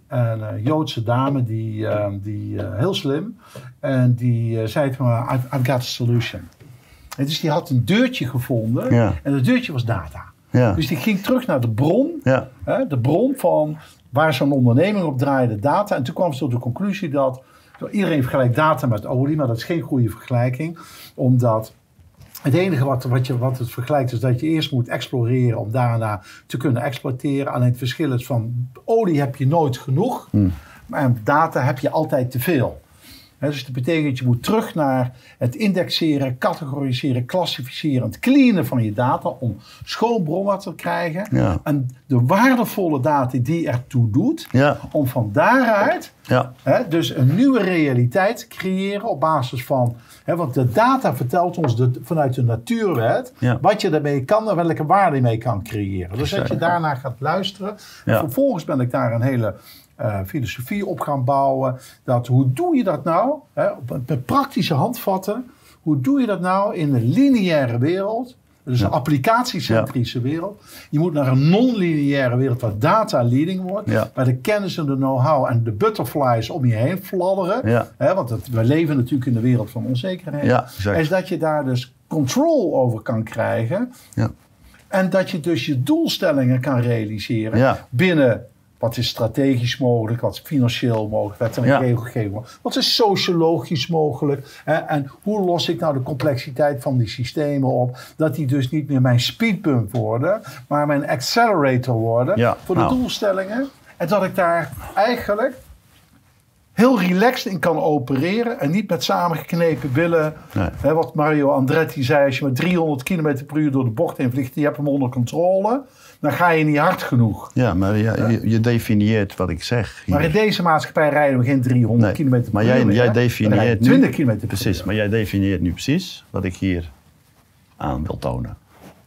Een eh, Joodse dame, die, eh, die eh, heel slim, en die eh, zei tegen me, I've, I've got a solution. En dus die had een deurtje gevonden Ja. en dat deurtje was data. Ja. Dus die ging terug naar de bron Ja. Hè, de bron van waar zo'n onderneming op draaide, data. En toen kwam ze tot de conclusie dat iedereen vergelijkt data met olie, maar dat is geen goede vergelijking, omdat het enige wat, wat, je, wat het vergelijkt is dat je eerst moet exploreren om daarna te kunnen exploiteren. Alleen het verschil is van olie heb je nooit genoeg, maar data heb je altijd te veel. Dus dat betekent dat je moet terug naar het indexeren, categoriseren, klassificeren, het cleanen van je data om schoon bronwater te krijgen. Ja. En de waardevolle data die ertoe doet, Ja. om van daaruit Ja. dus een nieuwe realiteit te creëren op basis van. Hè, want de data vertelt ons de, vanuit de natuurwet wat je daarmee kan en welke waarde je mee kan creëren. Dus dat je daarna gaat luisteren. En vervolgens ben ik daar een hele eh, filosofie op gaan bouwen. Dat, hoe doe je dat nou? Hè, op- met praktische handvatten. Hoe doe je dat nou in een lineaire wereld? Dus een applicatiecentrische wereld. Je moet naar een non-lineaire wereld waar data leading wordt. Ja. Waar de kennis en de know-how en de butterflies om je heen fladderen. Ja. Hè, want het, we leven natuurlijk in de wereld van onzekerheid. Ja. Is dat je daar dus control over kan krijgen. Ja. En dat je dus je doelstellingen kan realiseren Ja. binnen wat is strategisch mogelijk, wat is financieel mogelijk, wat is Ja. regelgeving mogelijk, wat is sociologisch mogelijk. Hè? En hoe los ik nou de complexiteit van die systemen op, dat die dus niet meer mijn speedbump worden, maar mijn accelerator worden Ja, voor de nou. doelstellingen. En dat ik daar eigenlijk heel relaxed in kan opereren en niet met samengeknepen billen. Nee. Hè, wat Mario Andretti zei, als je met 300 km per uur door de bocht heen vliegt, je hebt hem onder controle, dan ga je niet hard genoeg. Ja, maar ja, Je, je definieert wat ik zeg. hier. Maar in deze maatschappij rijden we geen 300 Nee, km per maar jij, jij definieert rijden nu... 20 km per uur. Precies, maar jij definieert nu precies wat ik hier aan wil tonen.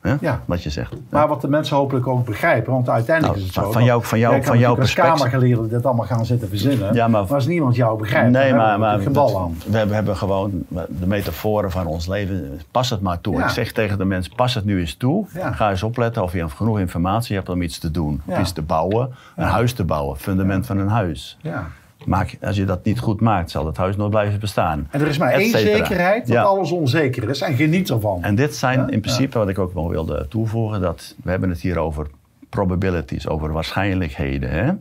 Hè? Ja. Wat je zegt. Maar wat de mensen hopelijk ook begrijpen, want uiteindelijk Nou, is het van- zo. van jou- van jou- jij van jouw als perspectief- kamergeleerde dit allemaal gaan zitten verzinnen. Ja, maar- als niemand jou begrijpt, Nee, maar, maar natuurlijk geen dat- bal aan. we, hebben, gewoon de metaforen van ons leven. Pas het maar toe. Ja. Ik zeg tegen de mensen: pas het nu eens toe. Ja. Ga eens opletten of je genoeg informatie hebt om iets te doen. Of iets te bouwen. Een huis te bouwen. Fundament van een huis. Ja. Maak, als je dat niet goed maakt, zal het huis nooit blijven bestaan. En er is maar één zekerheid, dat Ja. alles onzeker is. En geniet ervan. En dit zijn Ja? in principe, wat ik ook wel wilde toevoegen, dat we hebben het hier over probabilities, over waarschijnlijkheden. Hè?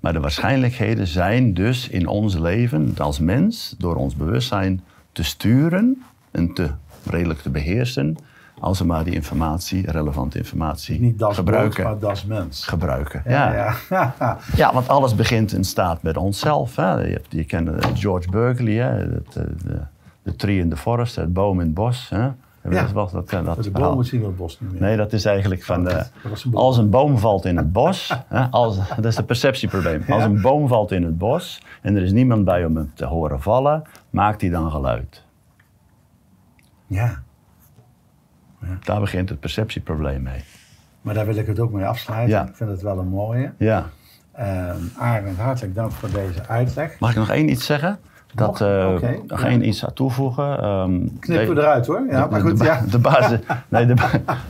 Maar de waarschijnlijkheden zijn dus in ons leven als mens, door ons bewustzijn te sturen en te redelijk te beheersen, als we maar die informatie, relevante informatie, Niet das gebruiken. boot, maar das mens. gebruiken. Ja, Ja. ja. Ja, want alles begint en staat met onszelf. Hè. Je, hebt- je kent eh, George Berkeley, hè. Eh, de, de tree in the forest, het boom in het bos. Hè. Ja. Dat, was, dat, dat de bomen zien we het bos niet meer. Nee, dat is eigenlijk van... Oh, eh, dat een boom. als een boom valt in het bos, (laughs) hè, als, dat is het perceptieprobleem. Als een boom valt in het bos en er is niemand bij om hem te horen vallen, maakt hij dan geluid. Ja, Daar begint het perceptieprobleem mee. maar daar wil ik het ook mee afsluiten. Ja. Ik vind het wel een mooie. Ja. Ehm Arend, hartelijk dank voor deze uitleg. Mag ik nog één iets zeggen? Dat, Nog? Oké. nog Ja. één iets aan toevoegen. Ehm, Knippen we eruit hoor. Ja, maar de, goed, de, ja. de basis, (laughs) nee, de,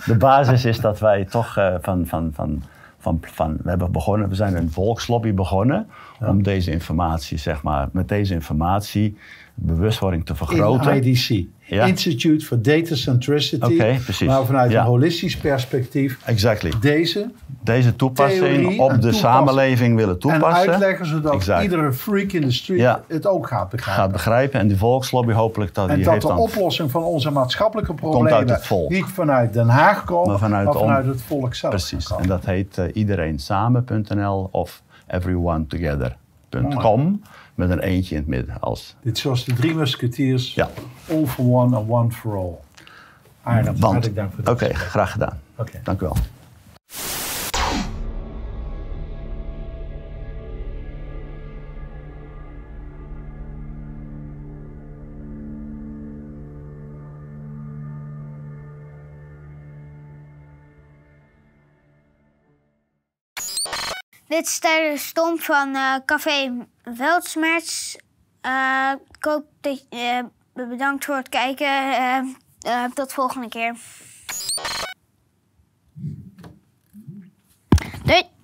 de basis is dat wij toch eh, van, van, van, van, van, we hebben begonnen, we zijn een volkslobby begonnen om deze informatie, zeg maar, met deze informatie bewustwording te vergroten. In IDC. Ja. Institute for Data Centricity. Oké, precies. Maar vanuit Ja. een holistisch perspectief Exactly. deze Deze toepassing op de toepassen. samenleving willen toepassen. en uitleggen zodat Exact. iedere freak in de street Ja. het ook gaat begrijpen. Gaat begrijpen en die volkslobby hopelijk dat en die dat heeft de dan oplossing van onze maatschappelijke uit problemen het volk. niet vanuit Den Haag komen, Maar vanuit het volk zelf. Precies, en dat heet eh, iedereensamen.nl of everyonetogether.com met een eentje in het midden als Dit zoals de drie musketiers. Ja. All for one and one for all. Arend, want. hartelijk dank voor Oké, dit. graag gedaan. Oké. Dank u wel. Dit is tijdens Stom van eh, Café Weltsmerts. Eh, ik hoop dat je eh, bedankt voor het kijken. tot volgende keer. Doei!